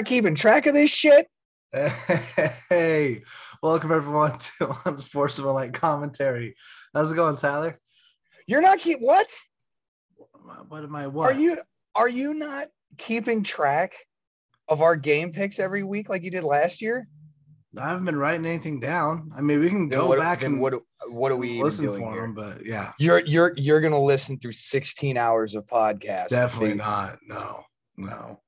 not keeping track of this shit? Hey, welcome everyone to Unsportsmanlike Light Commentary. How's it going, Tyler? You're not keep what? What am I? What Are you are you not keeping track of our game picks every week like you did last year? I haven't been writing anything down. I mean, we can Then go what, back then and what what are we even listen doing for here? them, but yeah, You're you're you're gonna listen through 16 hours of podcast. definitely not. No, no.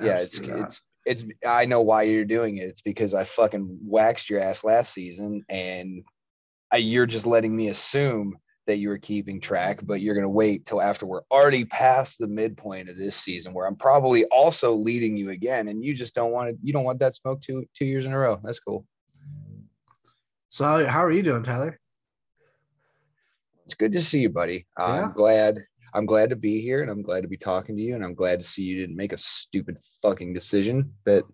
Yeah, it's Absolutely not. it's it's I know why you're doing it. It's because I fucking waxed your ass last season and I, you're just letting me assume that you were keeping track, but you're gonna wait till after we're already past the midpoint of this season where I'm probably also leading you again and you just don't want to you don't want that smoke two two years in a row. That's cool. So how, are you doing, Tyler? It's good to see you, buddy. Yeah. I'm glad I'm glad to be here and I'm glad to be talking to you and I'm glad to see you didn't make a stupid fucking decision that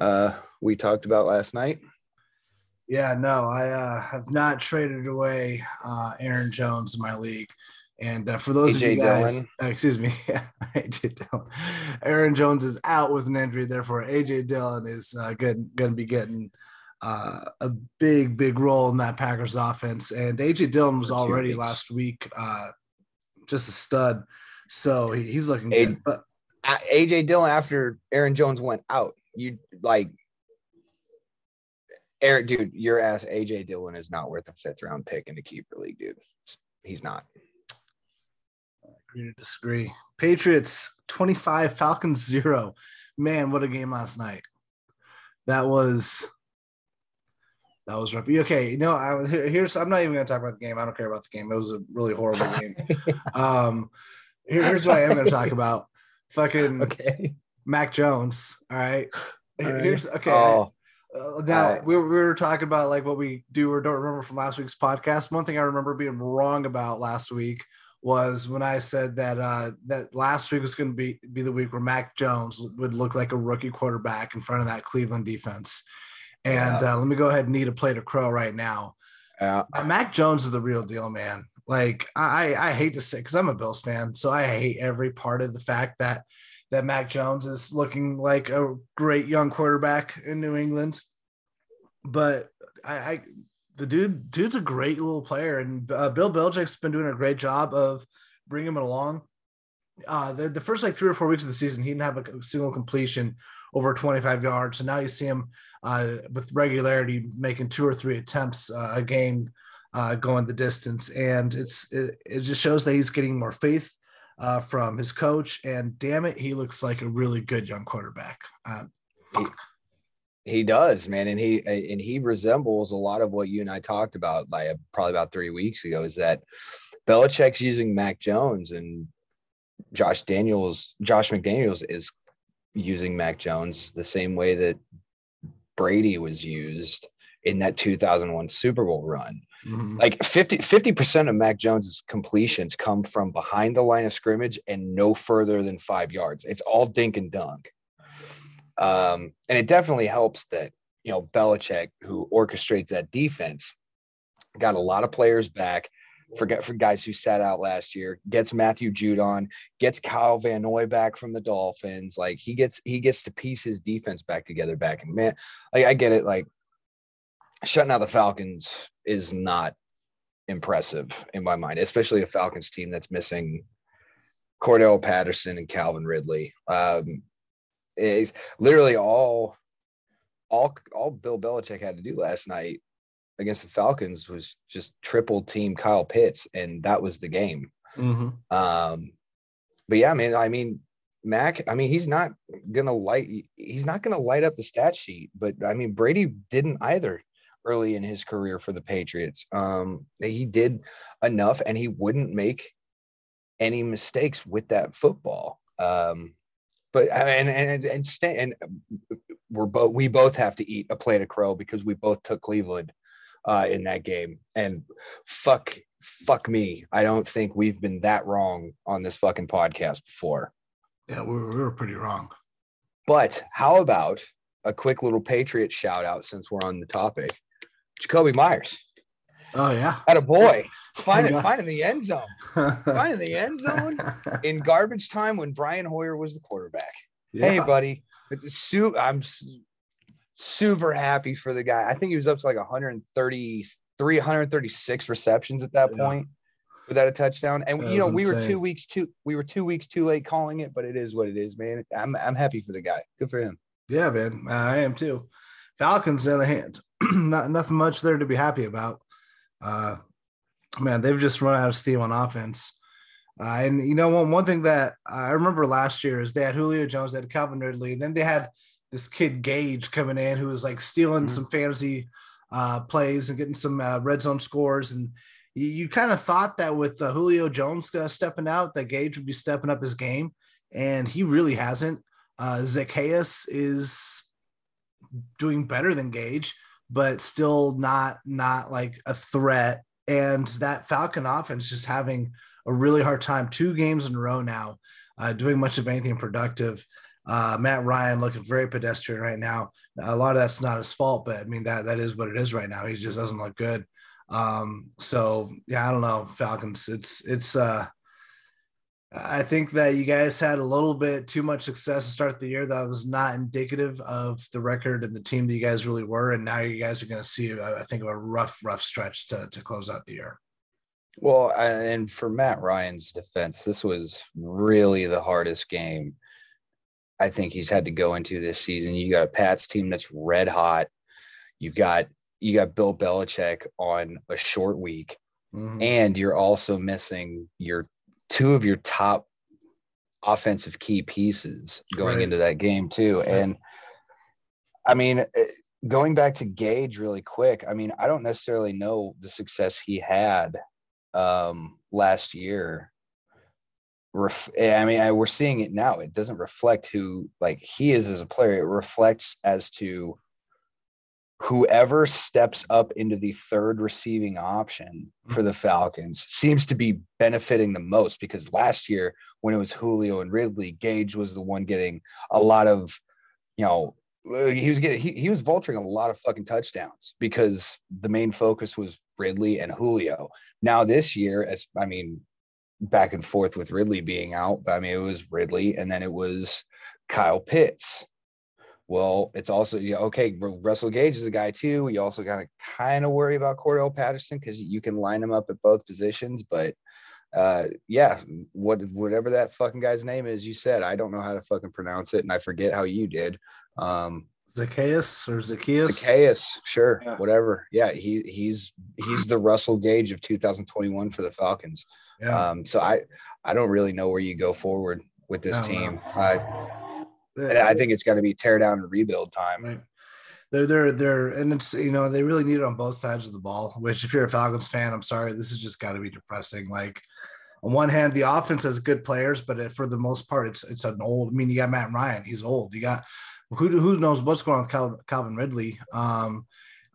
uh we talked about last night. Yeah, no, I uh, have not traded away uh, Aaron Jones in my league. And uh, for those of you guys, Dillon. uh, excuse me, AJ Dillon, Aaron Jones is out with an injury. Therefore, AJ Dillon is uh, good, going to be getting uh, a big, big role in that Packers offense. And AJ Dillon was already last week uh, just a stud. So he, he's looking A- good. But AJ Dillon after Aaron Jones went out. You like Eric, dude, your ass AJ Dillon is not worth a fifth round pick in the keeper league, dude. He's not. agree to disagree. Patriots 25, Falcons zero. Man, what a game last night. That was that was rough. Okay, no, know, I here- here's I'm not even gonna talk about the game. I don't care about the game. It was a really horrible game. Um here- here's what I am gonna talk about. Fucking Okay. Mac Jones. All right. All right. Here's okay. Oh, Uh, now Alright. we, were, we were talking about like what we do or don't remember from last week's podcast. One thing I remember being wrong about last week was when I said that uh, that last week was going to be be the week where Mac Jones would look like a rookie quarterback in front of that Cleveland defense. And Yeah. uh, let me go ahead and eat a plate of crow right now. uh, Uh, Mac Jones is the real deal, man. Like I, I hate to say because I'm a Bills fan, so I hate every part of the fact that that Mac Jones is looking like a great young quarterback in New England. But I, I the dude, dude's a great little player, and uh, Bill Belichick's been doing a great job of bringing him along. Uh, the, the first like three or four weeks of the season, he didn't have a single completion over 25 yards. So now you see him uh, with regularity making two or three attempts uh, a game uh, going the distance, and it's it, it just shows that he's getting more faith uh, from his coach. And damn it, he looks like a really good young quarterback. Uh, fuck. he does, man, and he and he resembles a lot of what you and I talked about, like probably about three weeks ago. Is that Belichick's using Mac Jones and Josh Daniels, Josh McDaniels is using Mac Jones the same way that Brady was used in that 2001 Super Bowl run. Mhm. Like 50 percent of Mac Jones's completions come from behind the line of scrimmage and no further than five yards. It's all dink and dunk. Um, and it definitely helps that you know Belichick, who orchestrates that defense, got a lot of players back. Forget for guys who sat out last year, gets Matthew Judon, gets Kyle Van Noy back from the Dolphins. Like he gets he gets to piece his defense back together back. And man, like I get it. Like shutting out the Falcons is not impressive in my mind, especially a Falcons team that's missing Cordell Patterson and Calvin Ridley. Um, it's literally all, all, all Bill Belichick had to do last night against the Falcons was just triple team Kyle Pitts, and that was the game. Mhm. Um, but yeah, man, I mean, Mac, I mean, he's not gonna light he's not gonna light up the stat sheet, but I mean Brady didn't either early in his career for the Patriots. Um, he did enough and he wouldn't make any mistakes with that football. Um, but and and and stay and we're both we both have to eat a plate of crow because we both took Cleveland uh in that game. And fuck fuck me. I don't think we've been that wrong on this fucking podcast before. Yeah, we were, we were pretty wrong. But how about a quick little Patriot shout out since we're on the topic? Jakobi Meyers. Oh yeah. At a boy. Find it, find in the end zone. Find in the end zone in garbage time when Brian Hoyer was the quarterback. Hey, Yeah. buddy. Su- I'm super happy for the guy. I think he was up to like 130, 336 receptions at that yeah. point without a touchdown. And that you know, we insane. were two weeks too we were two weeks too late calling it, but it is what it is, man. I'm I'm happy for the guy. Good for him. Yeah, man. I am too. Falcons on the other hand. Not nothing much there to be happy about. Uh man, they've just run out of steam on offense. Uh, and you know, one one thing that I remember last year is they had Julio Jones, they had Calvin Ridley, and then they had this kid Gage coming in who was like stealing mm-hmm. some fantasy uh, plays and getting some uh, red zone scores. And you, you kind of thought that with uh, Julio Jones uh, stepping out, that Gage would be stepping up his game, and he really hasn't. Uh, Zaccheaus is doing better than Gage, but still not not like a threat. And that Falcon offense just having a really hard time two games in a row now, uh, doing much of anything productive. Uh, Matt Ryan looking very pedestrian right now. A lot of that's not his fault, but I mean that that is what it is right now. He just doesn't look good. Um, so yeah, I don't know, Falcons. It's it's uh I think that you guys had a little bit too much success to start the year. That was not indicative of the record and the team that you guys really were. And now you guys are going to see, I think, a rough, rough stretch to, to close out the year. Well, and for Matt Ryan's defense, this was really the hardest game I think he's had to go into this season. You got a Pats team that's red hot. You've got you got Bill Belichick on a short week, mm-hmm. and you're also missing your two of your top offensive key pieces going right. into that game too. Right. And I mean, eh, going back to Gage really quick. I mean, I don't necessarily know the success he had um, last year ref- eh, I mean, I, we're seeing it now. It doesn't reflect who like he is as a player. It reflects as to whoever steps up into the third receiving option hmm. for the Falcons seems to be benefiting the most because last year when it was Julio and Ridley, Gage was the one getting a lot of, you know, uh, he was getting he, he was vulturing a lot of fucking touchdowns because the main focus was Ridley and Julio. Now this year, as I mean, back and forth with Ridley being out. But I mean, it was Ridley and then it was Kyle Pitts. Well, it's also yeah, okay. Russell Gage is a guy too. You also got to kind of worry about Cordell Patterson because you can line him up at both positions. But uh, yeah, what whatever that fucking guy's name is, you said I don't know how to fucking pronounce it, and I forget how you did. Um, Zaccheaus or Zacchaeus. Zacchaeus, sure, yeah. whatever. Yeah, he he's he's the Russell Gage of 2021 for the Falcons. Yeah. Um, so I I don't really know where you go forward with this team. I I think it's going to be tear down and rebuild time. Right. They're they're they're and it's you know they really need it on both sides of the ball. Which if you're a Falcons fan, I'm sorry, this has just got to be depressing. Like on one hand, the offense has good players, but for the most part, it's it's an old. I mean, you got Matt Ryan, he's old. You got who who knows what's going on with Cal, Calvin Ridley. Um,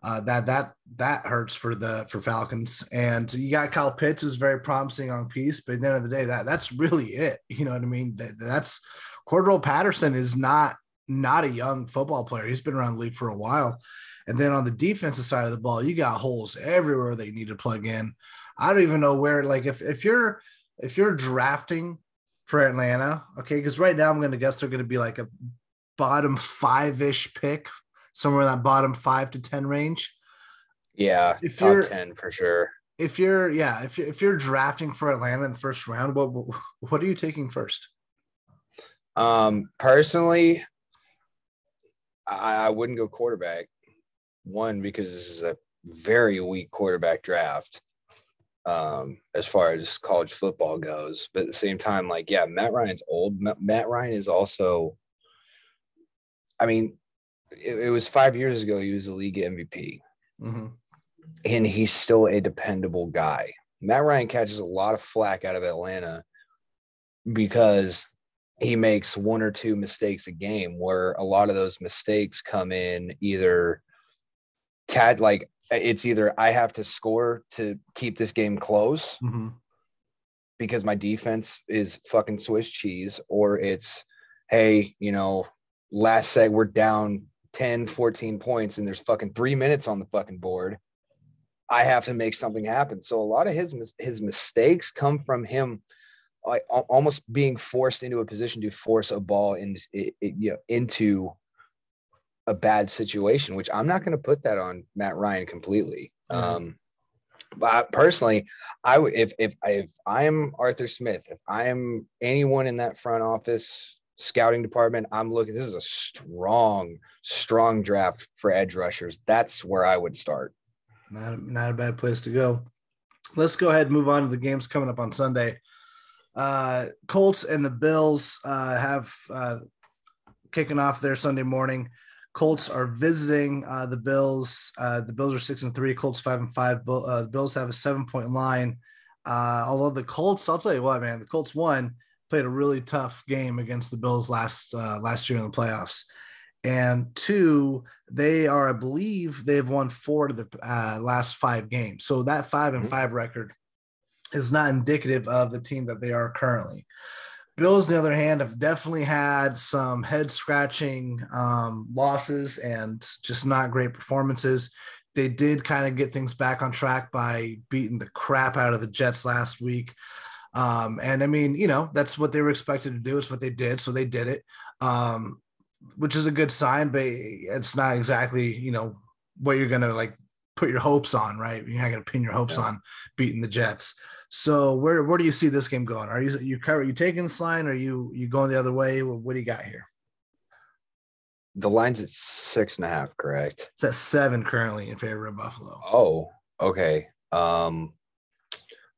uh, that that that hurts for the for Falcons. And you got Kyle Pitts, who's very promising on piece, but at the end of the day, that that's really it. You know what I mean? That, that's Cordarrelle Patterson is not not a young football player. He's been around the league for a while. And then on the defensive side of the ball, you got holes everywhere they need to plug in. I don't even know where. Like if if you're if you're drafting for Atlanta, okay, because right now I'm going to guess they're going to be like a bottom five ish pick somewhere in that bottom five to 10 range. Yeah. If top you're 10 for sure. If you're, yeah, if, if you're drafting for Atlanta in the first round, what, what are you taking first? Um, personally, I, I wouldn't go quarterback. One, because this is a very weak quarterback draft um, as far as college football goes. But at the same time, like, yeah, Matt Ryan's old. Matt Ryan is also, I mean, it, it, was five years ago. He was a league MVP, mm-hmm. and he's still a dependable guy. Matt Ryan catches a lot of flack out of Atlanta because he makes one or two mistakes a game. Where a lot of those mistakes come in either cat like it's either I have to score to keep this game close. Mm-hmm because my defense is fucking Swiss cheese, or it's, hey, you know, last seg we're down 10, 14 points and there's fucking three minutes on the fucking board, I have to make something happen. So a lot of his his mistakes come from him like almost being forced into a position to force a ball in, it, it, you know, into a bad situation, which I'm not going to put that on Matt Ryan completely. Mm-hmm. Um, but personally, I would if if if I am Arthur Smith, if I am anyone in that front office scouting department, I'm looking. This is a strong, strong draft for edge rushers. That's where I would start. Not not a bad place to go. Let's go ahead and move on to the games coming up on Sunday. Uh, Colts and the Bills uh, have uh, kicking off their Sunday morning. Colts are visiting uh, the Bills. Uh, the Bills are six and three. Colts five and five. Uh, the Bills have a seven point line. Uh, although the Colts, I'll tell you what, man, the Colts won. Played a really tough game against the Bills last uh, last year in the playoffs. And two, they are, I believe, they've won four of the uh, last five games. So that five and mm-hmm. five record is not indicative of the team that they are currently. Bills, on the other hand, have definitely had some head scratching um, losses and just not great performances. They did kind of get things back on track by beating the crap out of the Jets last week. Um, and I mean, you know, that's what they were expected to do. It's what they did. So they did it, um, which is a good sign, but it's not exactly, you know, what you're going to like put your hopes on, right? You're not going to pin your hopes yeah. on beating the Jets. So where where do you see this game going? Are you you cover you taking this line? Or are you you going the other way? What do you got here? The line's at six and a half, correct? It's at seven currently in favor of Buffalo. Oh, okay. Um,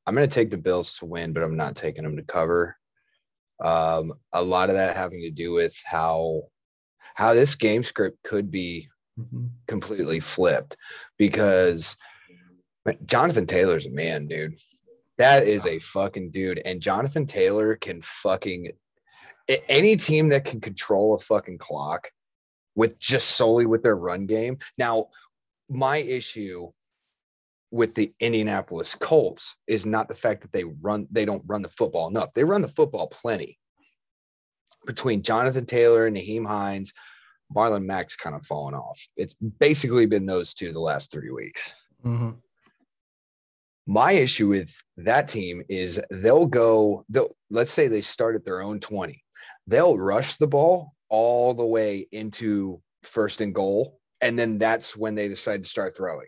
I'm going to take the Bills to win, but I'm not taking them to cover. Um, a lot of that having to do with how how this game script could be mm-hmm. completely flipped because Jonathan Taylor's a man, dude. That is a fucking dude. And Jonathan Taylor can fucking any team that can control a fucking clock with just solely with their run game. Now, my issue with the Indianapolis Colts is not the fact that they run they don't run the football enough. They run the football plenty. Between Jonathan Taylor and Nyheim Hines, Marlon Mack's kind of fallen off. It's basically been those two the last three weeks. Mm-hmm. My issue with that team is they'll go, they'll, let's say they start at their own 20. They'll rush the ball all the way into first and goal. And then that's when they decide to start throwing.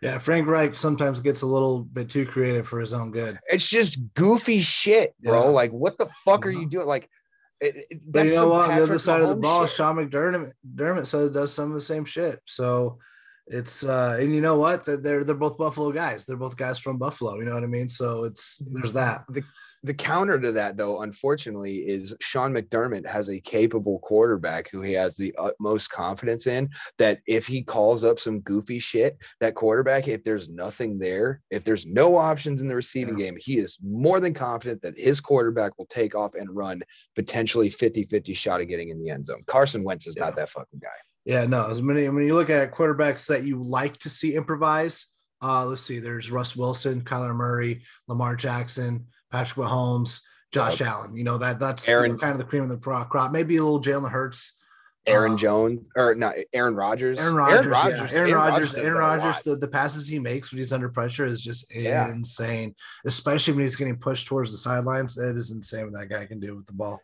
Yeah, Frank Reich sometimes gets a little bit too creative for his own good. It's just goofy shit, bro. Yeah. Like, what the fuck are you doing? Like, it, it, but you know what? On the other side Mahomes of the ball, shit. Sean McDermott Dermott said does some of the same shit. So it's uh and you know what? They're they're both buffalo guys. They're both guys from buffalo you know what i mean? So it's there's that. The, the counter to that though unfortunately is sean mcdermott has a capable quarterback who he has the utmost confidence in that if he calls up some goofy shit that quarterback if there's nothing there if there's no options in the receiving yeah. game he is more than confident that his quarterback will take off and run potentially 50-50 shot of getting in the end zone. Carson wentz is yeah. not that fucking guy yeah, no. As many when you look at quarterbacks that you like to see improvise, uh, let's see. There's Russ Wilson, Kyler Murray, Lamar Jackson, Patrick Mahomes, Josh yep. Allen. You know that that's Aaron, kind of the cream of the crop. Maybe a little Jalen Hurts. Aaron um, Jones or not Aaron Rodgers. Aaron Rodgers. Aaron Rodgers. Yeah. Aaron, Rodgers. Aaron Rodgers. The, the passes he makes when he's under pressure is just yeah. insane. Especially when he's getting pushed towards the sidelines. It is insane what that guy can do with the ball.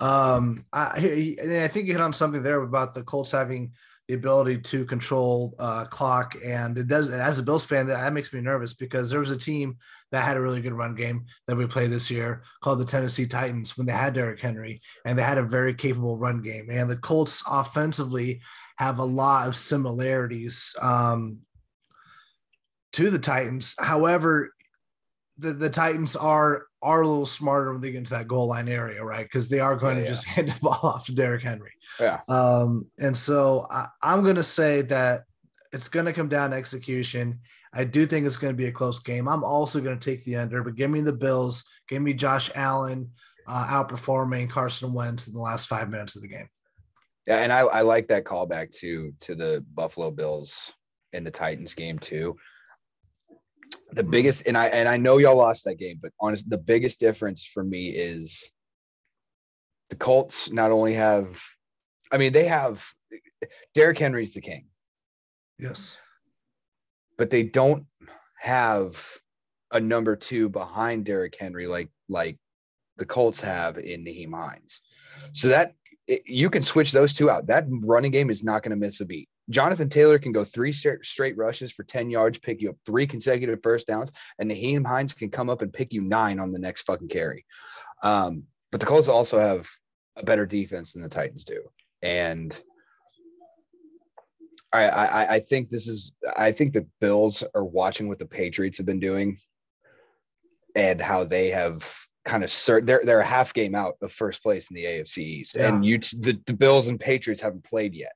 Um, I, I think you hit on something there about the Colts having the ability to control uh, clock, and it does. As a Bills fan, that, that makes me nervous because there was a team that had a really good run game that we played this year called the Tennessee Titans when they had Derrick Henry, and they had a very capable run game. And the Colts offensively have a lot of similarities um, to the Titans. However, the, the Titans are are a little smarter when they get into that goal line area, right? Because they are going yeah, to just hand the ball off to Derrick Henry. Yeah. Um, and so I, I'm going to say that it's going to come down to execution. I do think it's going to be a close game. I'm also going to take the under, but give me the Bills. Give me Josh Allen uh, outperforming Carson Wentz in the last five minutes of the game. Yeah, and I, I like that callback to to the Buffalo Bills in the Titans game too the mm-hmm. biggest and I and I know y'all lost that game, but honest the biggest difference for me is the Colts not only have I mean they have Derrick Henry's the king. Yes. But they don't have a number two behind Derrick Henry like like the Colts have in Nyheim Hines. So that it, you can switch those two out. That running game is not going to miss a beat. Jonathan Taylor can go three straight, rushes for 10 yards, pick you up three consecutive first downs, and Nyheim Hines can come up and pick you nine on the next fucking carry. Um, but the Colts also have a better defense than the Titans do. And I, I, I think this is I think the Bills are watching what the Patriots have been doing and how they have kind of cert they're they're a half game out of first place in the AFC East. Yeah. And you the, the Bills and Patriots haven't played yet.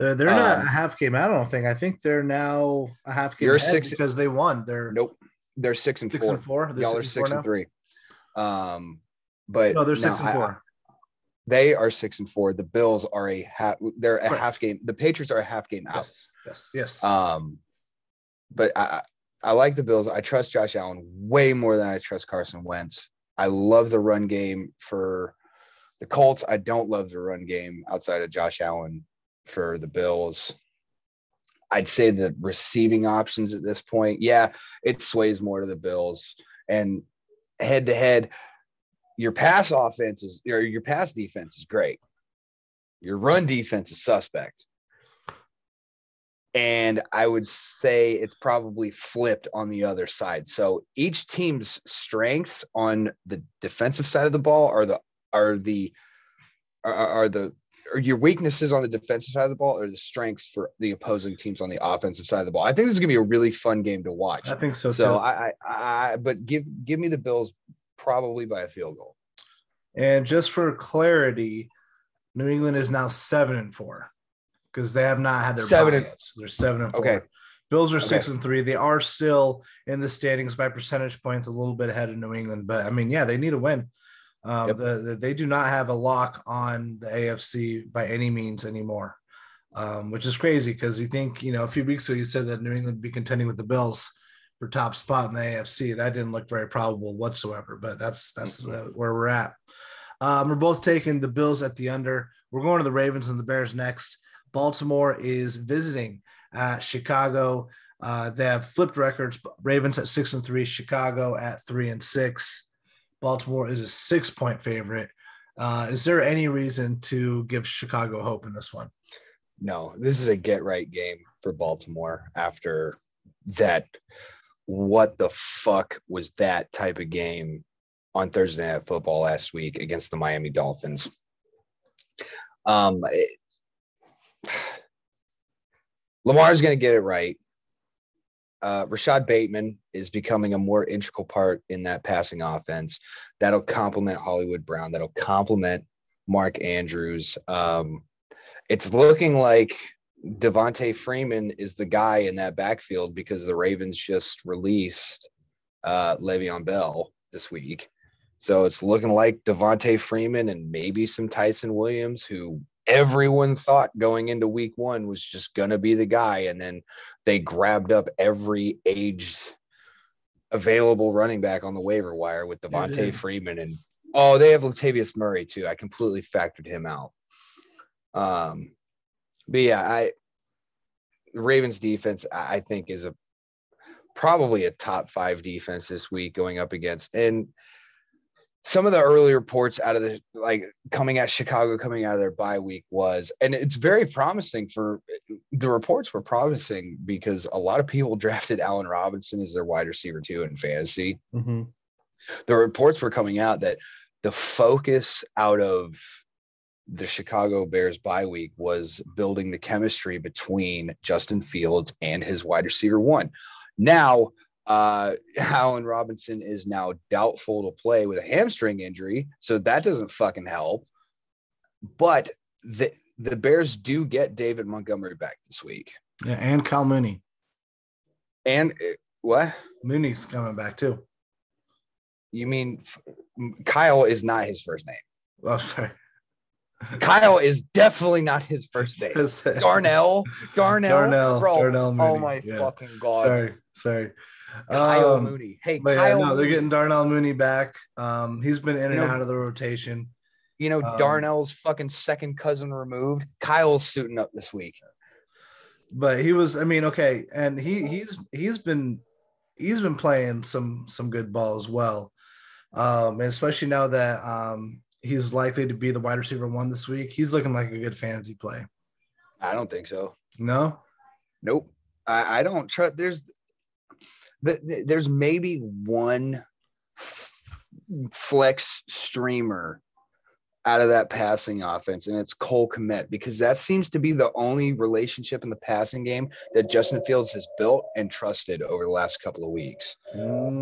They're, they're not Um, a half game out. I don't think. I think they're now a half game You're ahead six- because they won. They're Nope. They're six and six four. and four. They're Y'all are six, and, and three. Um but? No, they're six and I- four. they are six and four. The Bills are a half they're a Correct. half game. The Patriots are a half game out. yes, yes, yes. Um, but I, I I like the Bills. I trust Josh Allen way more than I trust Carson Wentz. I love the run game for the Colts. I don't love the run game outside of Josh Allen for the Bills. I'd say the receiving options at this point, yeah, it sways more to the Bills. And head to head, your pass offense is your your pass defense is great. Your run defense is suspect. And I would say it's probably flipped on the other side. So each team's strengths on the defensive side of the ball are the are the are, are the or your weaknesses on the defensive side of the ball or the strengths for the opposing teams on the offensive side of the ball. I think this is gonna be a really fun game to watch. I think so, So too. I, I, I, but give give me the Bills probably by a field goal. and just for clarity, New England is now seven and four because they have not had their Seven and- yet. They're seven and four. Okay. Bills are six and three. They are still in the standings by percentage points, a little bit ahead of New England. But I mean, yeah, they need a win. Um, Yep. the, the- they do not have a lock on the AFC by any means anymore, um, which is crazy because you think, you know, a few weeks ago you said that New England would be contending with the Bills for top spot in the AFC. That didn't look very probable whatsoever, but that's that's uh, where we're at. Um, we're both taking the Bills at the under. We're going to the Ravens and the Bears next. Baltimore is visiting uh, Chicago. Uh, they have flipped records. Ravens at six and three, Chicago at three and six. Baltimore is a six point favorite. Uh, is there any reason to give Chicago hope in this one? No, this is a get right game for Baltimore after that. What the fuck was that type of game on Thursday Night Football last week against the Miami Dolphins? Um, it- Lamar's going to get it right. Uh, Rashod Bateman is becoming a more integral part in that passing offense. That'll complement Hollywood Brown. That'll complement Mark Andrews. Um, it's looking like Devonta Freeman is the guy in that backfield because the Ravens just released uh, Le'Veon Bell this week. So it's looking like Devonta Freeman and maybe some Ty'Son Williams, who everyone thought going into week one was just going to be the guy. And then they grabbed up every aged available running back on the waiver wire with Devonta. Freeman. And oh, they have Latavius Murray too. I completely factored him out. Um, but yeah, I Ravens defense, I I think, is a probably a top five defense this week going up against and some of the early reports out of the like coming at Chicago coming out of their bye week was and it's very promising for the reports were promising because a lot of people drafted Allen Robinson as their wide receiver too in fantasy Mm-hmm. the reports were coming out that the focus out of the Chicago Bears bye week was building the chemistry between Justin Fields and his wide receiver one. Now, uh, Allen Robinson is now doubtful to play with a hamstring injury, so that doesn't fucking help. But the the Bears do get David Montgomery back this week, Yeah, and Kyle Mooney. and uh, what Mooney's coming back too. you mean? Kyle is not his first name. Oh, sorry. Kyle is definitely not his first name. Darnell, Darnell, Darnell, bro. Darnell oh my yeah. fucking god, Sorry, sorry. Kyle Um, Mooney. Hey, But yeah, Kyle, no, they're getting Darnell Mooney back. Um, he's been in and No. out of the rotation. you know um, Darnell's fucking second cousin removed. Kyle's suiting up this week. but he was i mean okay and he he's he's been he's been playing some some good ball as well Um, and especially now that um, he's likely to be the wide receiver one this week, he's looking like a good fantasy play. I don't think so. No, Nope. I, I don't trust. There's th- th- there's maybe one f- flex streamer out of that passing offense, and it's Cole Kmet because that seems to be the only relationship in the passing game that Justin Fields has built and trusted over the last couple of weeks.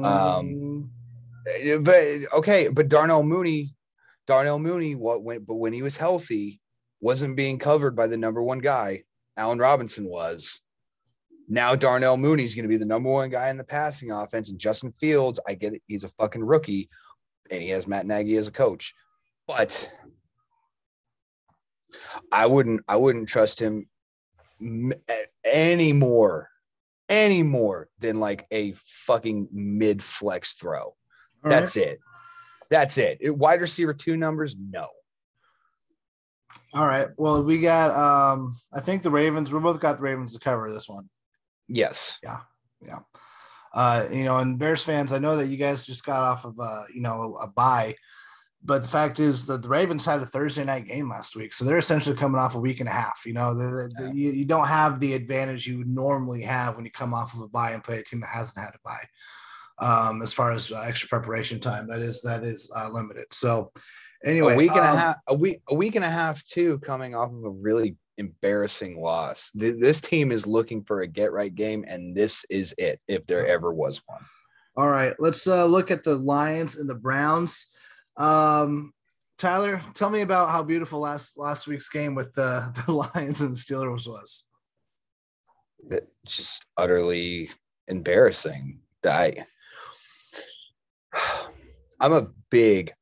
um, Uh, But okay, but Darnell Mooney, Darnell Mooney, what went, but when he was healthy, wasn't being covered by the number one guy. Allen Robinson was. Now Darnell Mooney's going to be the number one guy in the passing offense, and Justin Fields, I get it, he's a fucking rookie, and he has Matt Nagy as a coach, but I wouldn't, I wouldn't trust him any more, any more than like a fucking mid flex throw. all That's it. That's it. It- Wide receiver two numbers, no. All right. Well, we got um I think the Ravens, we both got the Ravens to cover this one. Yes. Yeah. Yeah. Uh, you know, and Bears fans, I know that you guys just got off of a, you know, a bye, but the fact is that the Ravens had a Thursday night game last week, so they're essentially coming off a week and a half. You know, the, the, the- you, you don't have the advantage you would normally have when you come off of a bye and play a team that hasn't had a bye. Um, as far as uh, extra preparation time, that is that is uh, limited. So, anyway, a week and um, a half, a week, a week and a half too, coming off of a really embarrassing loss. Th- This team is looking for a get right game, and this is it if there ever was one. All right, let's uh, look at the Lions and the Browns. Um, Tyler, tell me about how beautiful last last week's game with the, the Lions and the Steelers was. That just utterly embarrassing. I, I'm a big,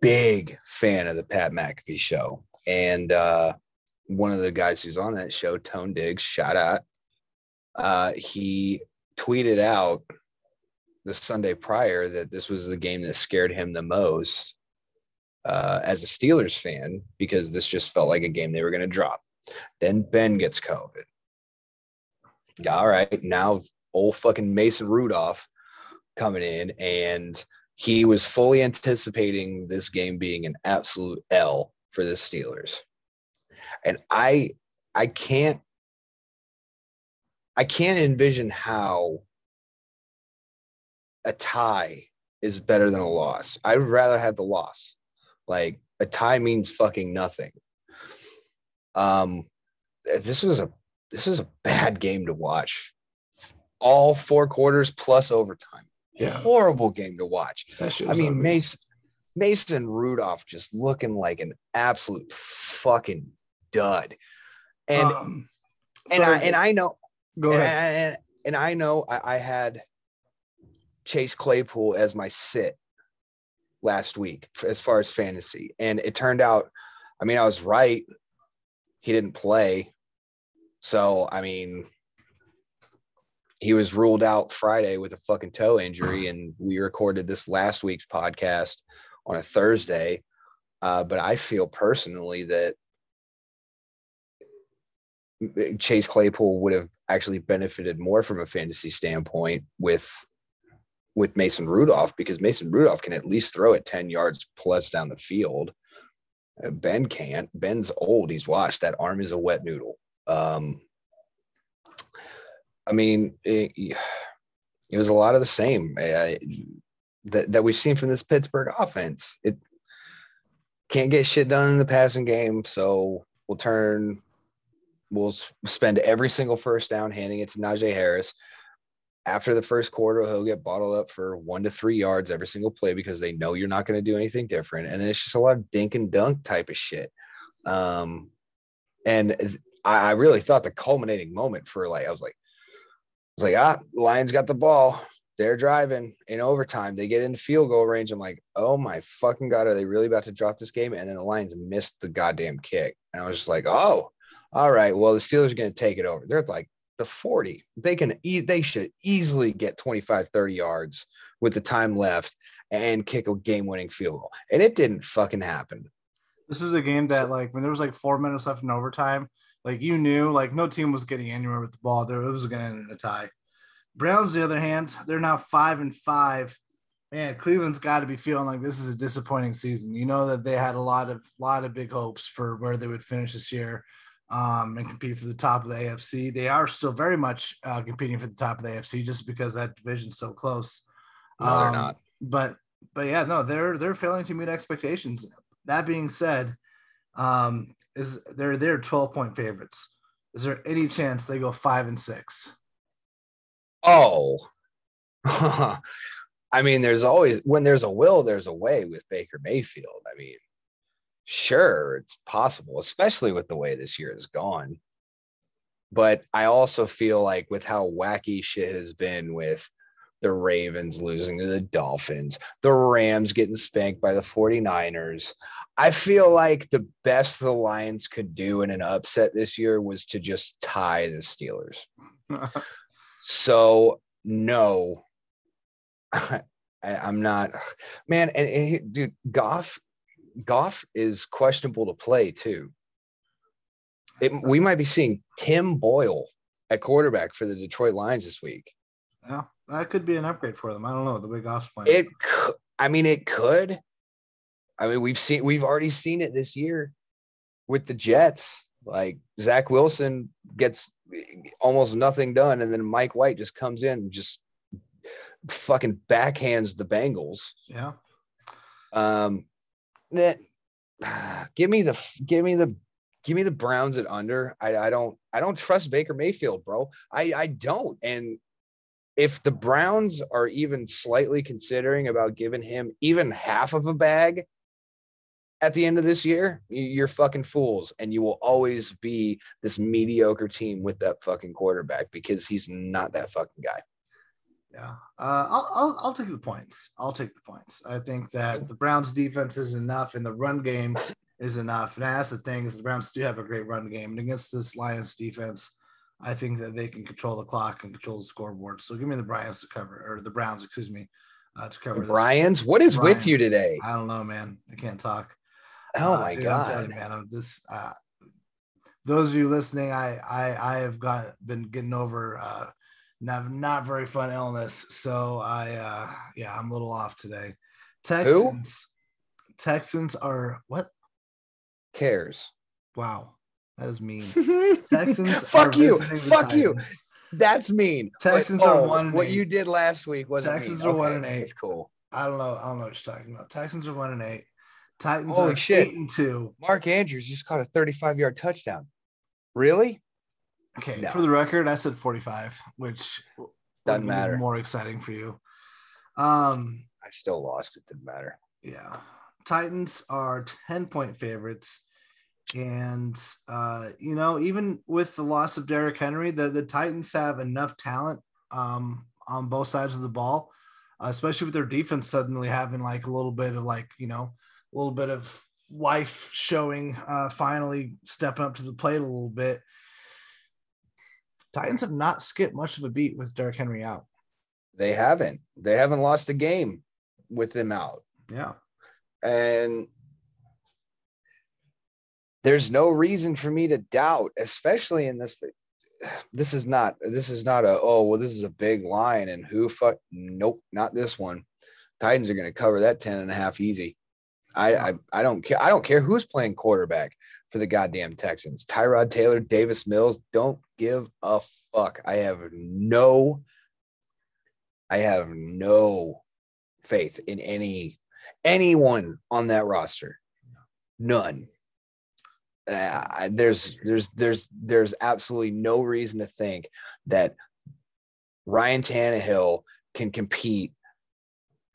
big fan of the Pat McAfee show, and uh, one of the guys who's on that show, Tone Digz, shout out. Uh, he tweeted out the Sunday prior that this was the game that scared him the most uh, as a Steelers fan because this just felt like a game they were going to drop. Then Ben gets COVID. All right, now old fucking Mason Rudolph coming in, and he was fully anticipating this game being an absolute L for the Steelers. And I, I can't, I can't envision how a tie is better than a loss. I would rather have the loss. Like a tie means fucking nothing. Um, this was a this is a bad game to watch. All four quarters plus overtime. Yeah, Horrible game to watch. I mean. Mason Mason Rudolph just looking like an absolute fucking dud. And Um, and I and I know go and, ahead. and, and I know I, I had Chase Claypool as my sit last week as far as fantasy. And it turned out, I mean, I was right. He didn't play. So, I mean, he was ruled out Friday with a fucking toe injury. And we recorded this last week's podcast on a Thursday. Uh, but I feel personally that Chase Claypool would have actually benefited more from a fantasy standpoint with with Mason Rudolph because Mason Rudolph can at least throw it 10 yards plus down the field. Uh, Ben can't. Ben's old. He's washed. That arm is a wet noodle. Um, I mean, it, it was a lot of the same uh, that, that we've seen from this Pittsburgh offense. It can't get shit done in the passing game. So we'll turn we'll spend every single first down handing it to Najee Harris. After the first quarter, he'll get bottled up for one to three yards every single play because they know you're not going to do anything different. And then it's just a lot of dink and dunk type of shit. Um, and I, I really thought the culminating moment for like, I was like, I was like, ah, Lions got the ball. They're driving in overtime. They get into field goal range. I'm like, oh my fucking God, are they really about to drop this game? And then the Lions missed the goddamn kick. And I was just like, oh, all right, well, the Steelers are going to take it over. They're like the 40. They can, e- they should easily get 25, 30 yards with the time left and kick a game winning field goal. And it didn't fucking happen. This is a game that, So- like, when there was like four minutes left in overtime, like you knew, like no team was getting anywhere with the ball. There it was going to end in a tie. Browns, the other hand, they're now five and five Man, Cleveland's got to be feeling like this is a disappointing season. You know that they had a lot of lot of big hopes for where they would finish this year um, and compete for the top of the AFC. They are still very much uh, competing for the top of the AFC just because that division's so close. No, um, they're not. But but yeah, no, they're they're failing to meet expectations. That being said, um, is they're they're 12 point favorites. Is there any chance they go five and six? Oh, I mean, there's always when there's a will, there's a way with Baker Mayfield. I mean, sure, it's possible, especially with the way this year has gone. But I also feel like with how wacky shit has been with the Ravens losing to the Dolphins, the Rams getting spanked by the 49ers. I feel like the best the Lions could do in an upset this year was to just tie the Steelers. so, no, I, am not, man. And, and dude, Goff, Goff is questionable to play too. It, we might be seeing Tim Boyle at quarterback for the Detroit Lions this week. Yeah, that could be an upgrade for them. I don't know the way Goff's playing. It, I mean, it could. I mean, we've seen, we've already seen it this year with the Jets. Like Zach Wilson gets almost nothing done, and then Mike White just comes in and just fucking backhands the Bengals. Yeah. Um, that give me the give me the give me the Browns at under. I, I don't I don't trust Baker Mayfield, bro. I I don't. And if the Browns are even slightly considering about giving him even half of a bag at the end of this year, you're fucking fools. And you will always be this mediocre team with that fucking quarterback because he's not that fucking guy. Yeah, uh, I'll, I'll I'll take the points. I'll take the points. I think that the Browns' defense is enough, and the run game is enough. And that's the thing is the Browns do have a great run game, and against this Lions defense, I think that they can control the clock and control the scoreboard. So give me the Browns to cover, or the Browns, excuse me, uh, to cover. The Bryans, what is Bryans. with you today? I don't know, man. I can't talk. Oh uh, my dude, god, I'm you, man. I'm this. Uh, those of you listening, I I I have got been getting over. Not not very fun illness. So I uh yeah, I'm a little off today. Texans Who? Texans are what? Cares. Wow. That is mean. Texans Fuck you. Fuck you. That's mean. Texans but, are oh, one. What eight. you did last week was Texans mean. are okay, one and eight. That's cool. I don't know. I don't know what you're talking about. Texans are one and eight. Titans Holy are shit. eight and two. Mark Andrews just caught a 35 yard touchdown. Really? Okay, no. for the record, I said 45, which doesn't matter. More exciting for you. Um, I still lost. It didn't matter. Yeah, Titans are 10 point favorites, and uh, you know, even with the loss of Derrick Henry, the the Titans have enough talent um, on both sides of the ball, uh, especially with their defense suddenly having like a little bit of like you know a little bit of life showing, uh, finally stepping up to the plate a little bit Titans have not skipped much of a beat with Derrick Henry out. They haven't. They haven't lost a game with him out. Yeah. And there's no reason for me to doubt, especially in this. This is not. This is not a. Oh well, this is a big line, and who fuck? Nope, not this one. Titans are going to cover that 10 and a half easy. I, I I don't care. I don't care who's playing quarterback for the goddamn Texans. Tyrod Taylor, Davis Mills, don't give a fuck. I have no, I have no faith in any anyone on that roster. None. Uh, there's there's there's there's absolutely no reason to think that Ryan Tannehill can compete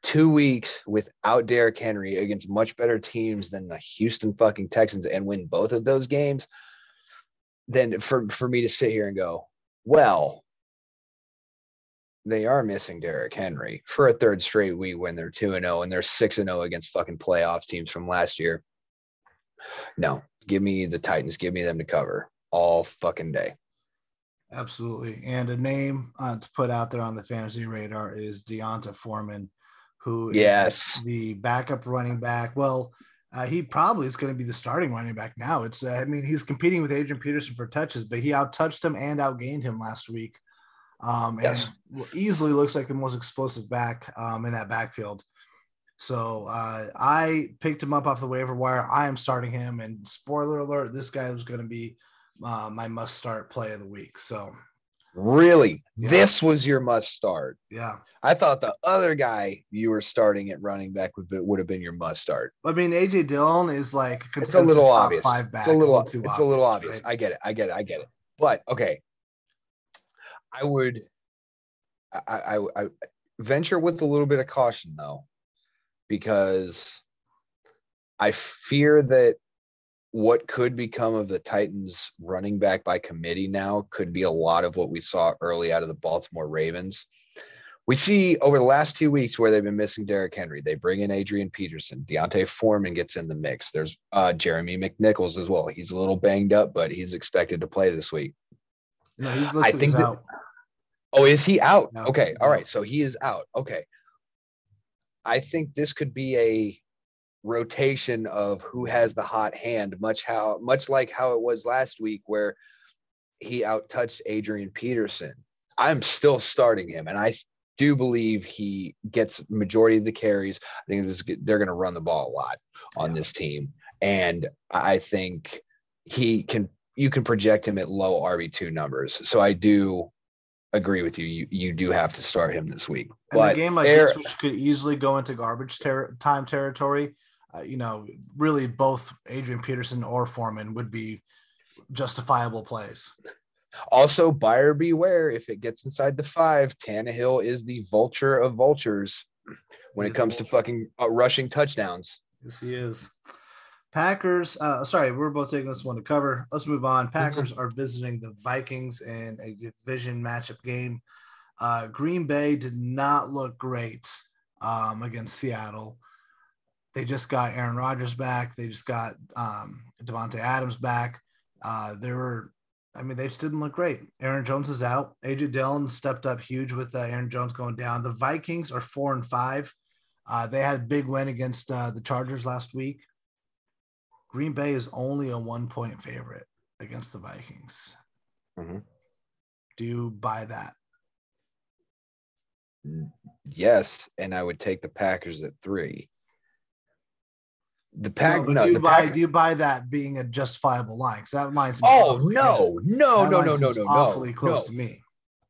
two weeks without Derrick Henry against much better teams than the Houston fucking Texans and win both of those games, then for, for me to sit here and go, well, they are missing Derrick Henry for a third straight week when they're 2 and 0 and they're 6 and 0 against fucking playoff teams from last year. No, give me the Titans, give me them to cover all fucking day. Absolutely. And a name uh, to put out there on the fantasy radar is D'Onta Foreman who yes the backup running back. Well, uh, he probably is going to be the starting running back now. It's uh, I mean he's competing with Adrian Peterson for touches, but he out touched him and outgained him last week. Um, and Yes. easily looks like the most explosive back um, in that backfield. So uh, I picked him up off the waiver wire. I am starting him, and spoiler alert: this guy was going to be uh, my must-start play of the week. So Really? Yeah. This was your must start. yeah, I thought the other guy you were starting at running back would be, would have been your must start. I mean AJ Dillon is like It's a little obvious. Five back, it's a little it's a little obvious. right? I get it. I get it. I get it. But okay. I would I, I I venture with a little bit of caution though, because I fear that what could become of the Titans running back by committee now could be a lot of what we saw early out of the Baltimore Ravens. We see over the last two weeks where they've been missing Derrick Henry. They bring in Adrian Peterson. D'Onta Foreman gets in the mix. There's uh, Jeremy McNichols as well. He's a little banged up, but he's expected to play this week. No, he's I think that- out. Oh, is he out? No, okay. All right. So he is out. Okay. I think this could be a rotation of who has the hot hand, much how much like how it was last week where he outtouched Adrian Peterson. I'm still starting him, and I do believe he gets majority of the carries. I think this they're going to run the ball a lot on Yeah. this team, and I think he can. You can project him at low RB two numbers. So I do agree with you. You you do have to start him this week. And But a game like this, which could easily go into garbage ter- time territory, uh, you know, really both Adrian Peterson or Foreman would be justifiable plays. also buyer beware if it gets inside the five. Tannehill is the vulture of vultures when He it comes to fucking uh, rushing touchdowns. Yes, he is. Packers, uh, sorry, we're both taking this one to cover. Let's move on. Packers are visiting the Vikings in a division matchup game. Uh, Green Bay did not look great um, against Seattle. They just got Aaron Rodgers back. They just got um, Davante Adams back. Uh, they were, I mean, they just didn't look great. Aaron Jones is out. AJ Dillon stepped up huge with uh, Aaron Jones going down. The Vikings are four and five. Uh, they had a big win against uh, the Chargers last week. Green Bay is only a one point favorite against the Vikings. Mhm. Do you buy that? Yes, and I would take the Packers at three. The pack, no, no, do you buy Pack- do you buy that being a justifiable line? Because that line's Oh no, no, no, no, no, no, awfully no, close no. to me.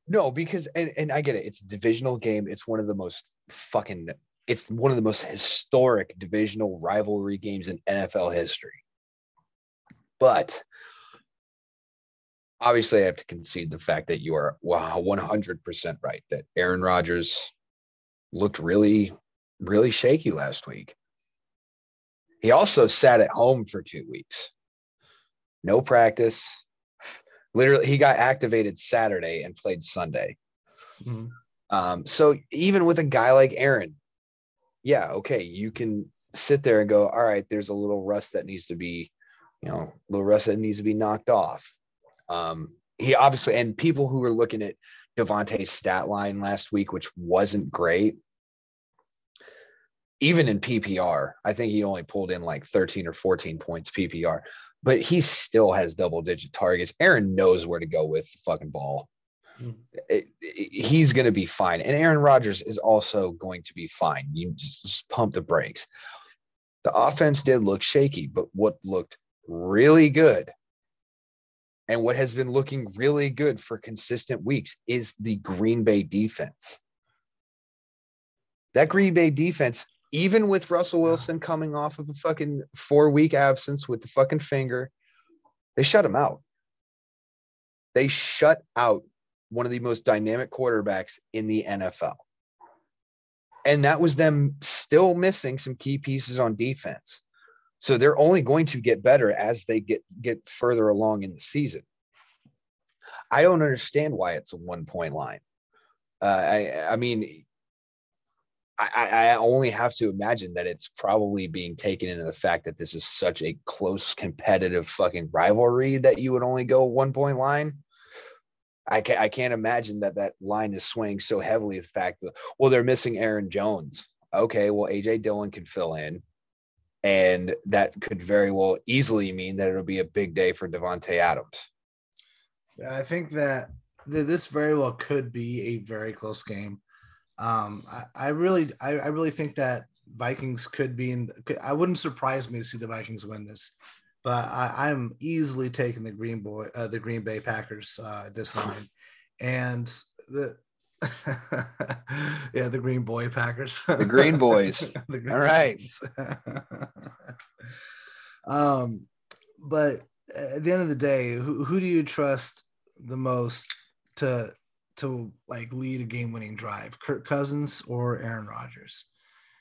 No, because and, and I get it. It's a divisional game. It's one of the most fucking it's one of the most historic divisional rivalry games in NFL history. But obviously I have to concede the fact that you are wow 100% right that Aaron Rodgers looked really really shaky last week. He also sat at home for 2 weeks. No practice. Literally he got activated Saturday and played Sunday. Mhm. Um, so even with a guy like Aaron, yeah, okay, you can sit there and go, all right, there's a little rust that needs to be, you know, little rust that needs to be knocked off. Um, he obviously, and people who were looking at Davante's stat line last week, which wasn't great, even in PPR, I think he only pulled in like 13 or 14 points PPR, but he still has double digit targets. Aaron knows where to go with the fucking ball hmm. it, it- he's going to be fine. And Aaron Rodgers is also going to be fine. You just, just pump the brakes. The offense did look shaky, but what looked really good and what has been looking really good for consistent weeks is the Green Bay defense. That Green Bay defense, even with Russell Wilson coming off of a fucking four week absence with the fucking finger, they shut him out. They shut out one of the most dynamic quarterbacks in the NFL. And that was them still missing some key pieces on defense. So they're only going to get better as they get get further along in the season. I don't understand why it's a one point line. Uh, I I mean, I, I only have to imagine that it's probably being taken into the fact that this is such a close competitive fucking rivalry that you would only go one point line. I can't, I can't imagine that that line is swaying so heavily. The fact that well, they're missing Aaron Jones. Okay, well, AJ Dillon could fill in, and that could very well easily mean that it'll be a big day for Davante Adams. Yeah, I think that this very well could be a very close game. Um, I, I really, I, I, really think that Vikings could be in. I wouldn't surprise me to see the Vikings win this, but I, am easily taking the Green Boy, uh, the Green Bay Packers uh, this line, and the. yeah, the Green Boy Packers. the Green Boys. the green All right. um, but at the end of the day, who, who do you trust the most to to like lead a game winning drive? Kirk Cousins or Aaron Rodgers?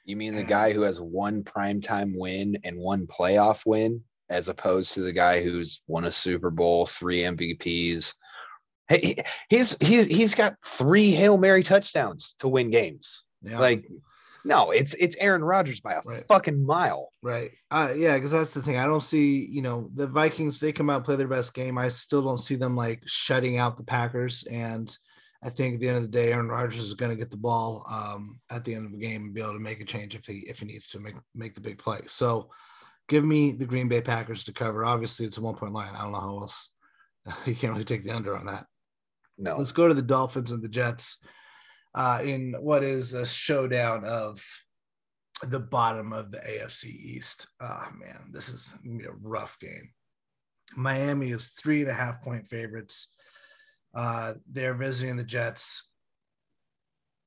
You mean the guy who has one primetime win and one playoff win, as opposed to the guy who's won a Super Bowl, three MVPs? Hey, he's he's he's got three Hail Mary touchdowns to win games. Yeah. Like no, it's it's Aaron Rodgers by a right. fucking mile. Right. Uh, yeah, because that's the thing. I don't see, you know, the Vikings, they come out play their best game. I still don't see them like shutting out the Packers. And I think at the end of the day, Aaron Rodgers is going to get the ball um, at the end of the game and be able to make a change if he if he needs to make make the big play. So give me the Green Bay Packers to cover. Obviously, it's a one point line. I don't know how else you can't really take the under on that. No. Let's go to the Dolphins and the Jets uh, in what is a showdown of the bottom of the AFC East. Oh man, this is a rough game. Miami is three and a half point favorites. Uh, they're visiting the Jets,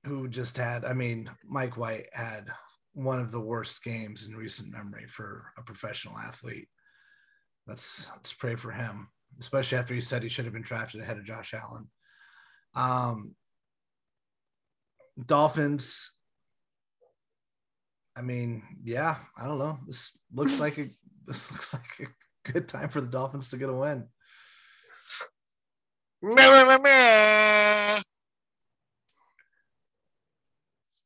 who just had, I mean, Mike White had one of the worst games in recent memory for a professional athlete. Let's let's pray for him, especially after he said he should have been drafted ahead of Josh Allen. Um, Dolphins. I mean, yeah, I don't know. This looks like a this looks like a good time for the Dolphins to get a win.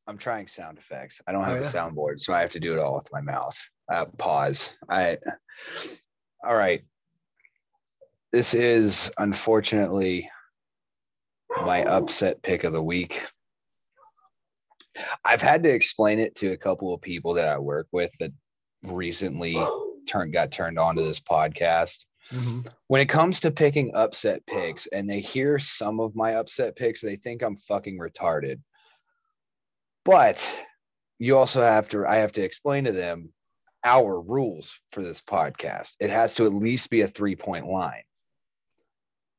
I'm trying sound effects. I don't have oh, yeah. a soundboard, so I have to do it all with my mouth. Uh, pause. I. All right. This is unfortunately my upset pick of the week. I've had to explain it to a couple of people that I work with that recently turned got turned on to this podcast. Mm-hmm. When it comes to picking upset picks and they hear some of my upset picks, they think I'm fucking retarded. But you also have to, I have to explain to them our rules for this podcast. It has to at least be a three point line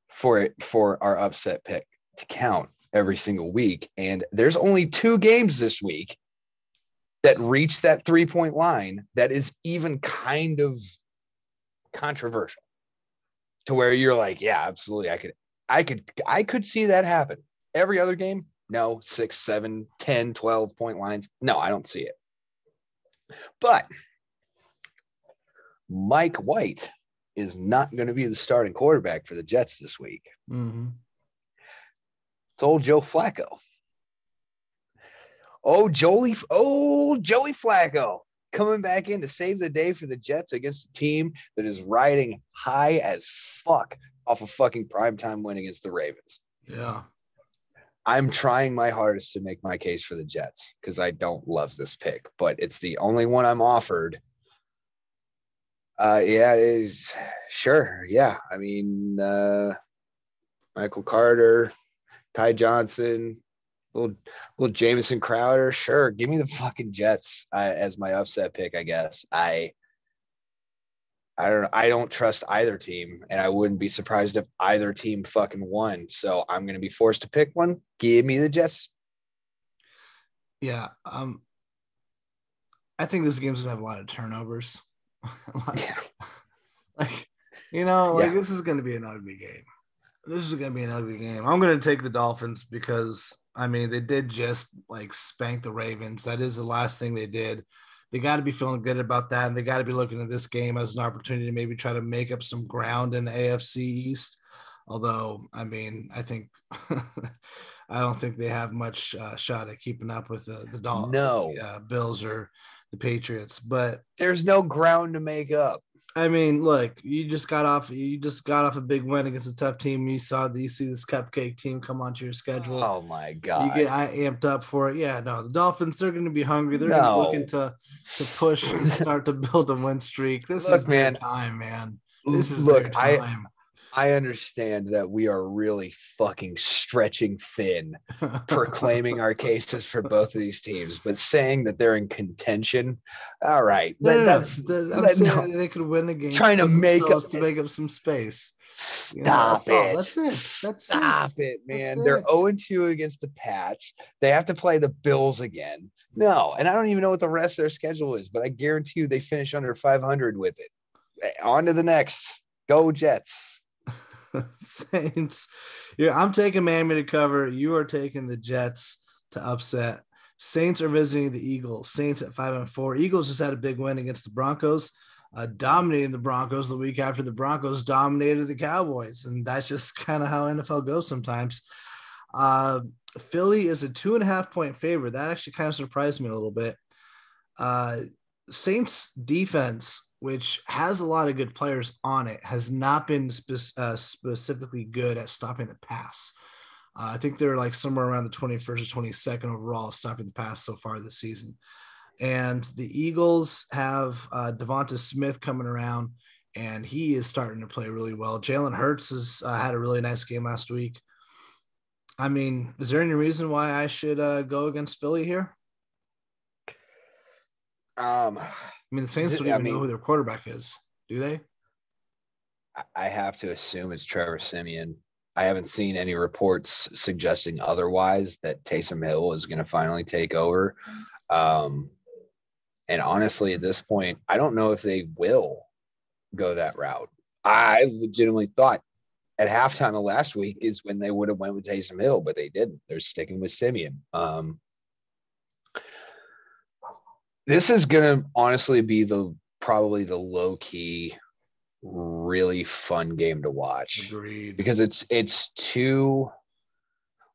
for it for our upset pick to count every single week. And there's only two games this week that reach that three point line that is even kind of controversial to where you're like, yeah, absolutely. I could, I could, I could see that happen. Every other game, no, six, seven, 10, 12 point lines. No, I don't see it. But Mike White is not going to be the starting quarterback for the Jets this week. Mm-hmm. It's old Joe Flacco. Oh, Jolie, oh, Joey Flacco coming back in to save the day for the Jets against a team that is riding high as fuck off a fucking primetime win against the Ravens. Yeah. I'm trying my hardest to make my case for the Jets because I don't love this pick, but it's the only one I'm offered. Uh, yeah, sure. Yeah. I mean, uh, Michael Carter, Ty Johnson, little little Jamison Crowder. Sure, give me the fucking Jets uh, as my upset pick. I guess I. I don't. I don't trust either team, and I wouldn't be surprised if either team fucking won. So I'm going to be forced to pick one. Give me the Jets. Yeah. Um. I think this game's gonna have a lot of turnovers. like, yeah. like, you know, like yeah. this is gonna be an ugly game this is gonna be an ugly game. I'm gonna take the Dolphins because I mean they did just like spank the Ravens. That is the last thing they did. They got to be feeling good about that, and they got to be looking at this game as an opportunity to maybe try to make up some ground in the AFC East. Although, I mean, I think I don't think they have much uh, shot at keeping up with the the Dolphins, no uh, Bills or the Patriots. But there's no ground to make up. I mean, look, you just got off you just got off a big win against a tough team. You saw the you see this cupcake team come onto your schedule. Oh my god. You get I amped up for it. Yeah, no, the Dolphins they're gonna be hungry. They're no. looking to to push to start to build a win streak. This look, is man, time, man. This is look, I I understand that we are really fucking stretching thin, proclaiming our cases for both of these teams, but saying that they're in contention. All right, No, no, no. that's The- I'm that- saying no. they could win the game. Trying to make up- to make up some space. Stop You know, it. That's it. That's. Stop it, man. That's They're it. 0 2 against the Pats. They have to play the Bills again. No, and I don't even know what the rest of their schedule is, but I guarantee you they finish under 500 with it. Eh, On to the next. Go Jets. Saints. Yeah, I'm taking Miami to cover. You are taking the Jets to upset. Saints are visiting the Eagles. Saints at five and four. Eagles just had a big win against the Broncos, uh, dominating the Broncos the week after the Broncos dominated the Cowboys, and that's just kind of how NFL goes sometimes. Uh, Philly is a two and a half point favorite. That actually kind of surprised me a little bit. Uh, Saints defense, which has a lot of good players on it, has not been spe- uh, specifically good at stopping the pass. Uh, I think they're like somewhere around the 21st or 22nd overall stopping the pass so far this season. And the Eagles have uh, DeVonta Smith coming around, and he is starting to play really well. Jalen Hurts has uh, had a really nice game last week. I mean, is there any reason why I should uh, go against Philly here? Um, I mean, the Saints don't I even mean- know who their quarterback is, do they? I- I have to assume it's Trevor Siemian. I haven't seen any reports suggesting otherwise that Taysom Hill is going to finally take over. Um, and honestly, at this point, I don't know if they will go that route. I legitimately thought at halftime of last week is when they would have went with Taysom Hill, but they didn't. They're sticking with Siemian. Um, this is going to honestly be the probably the low key really fun game to watch Agreed. because it's it's too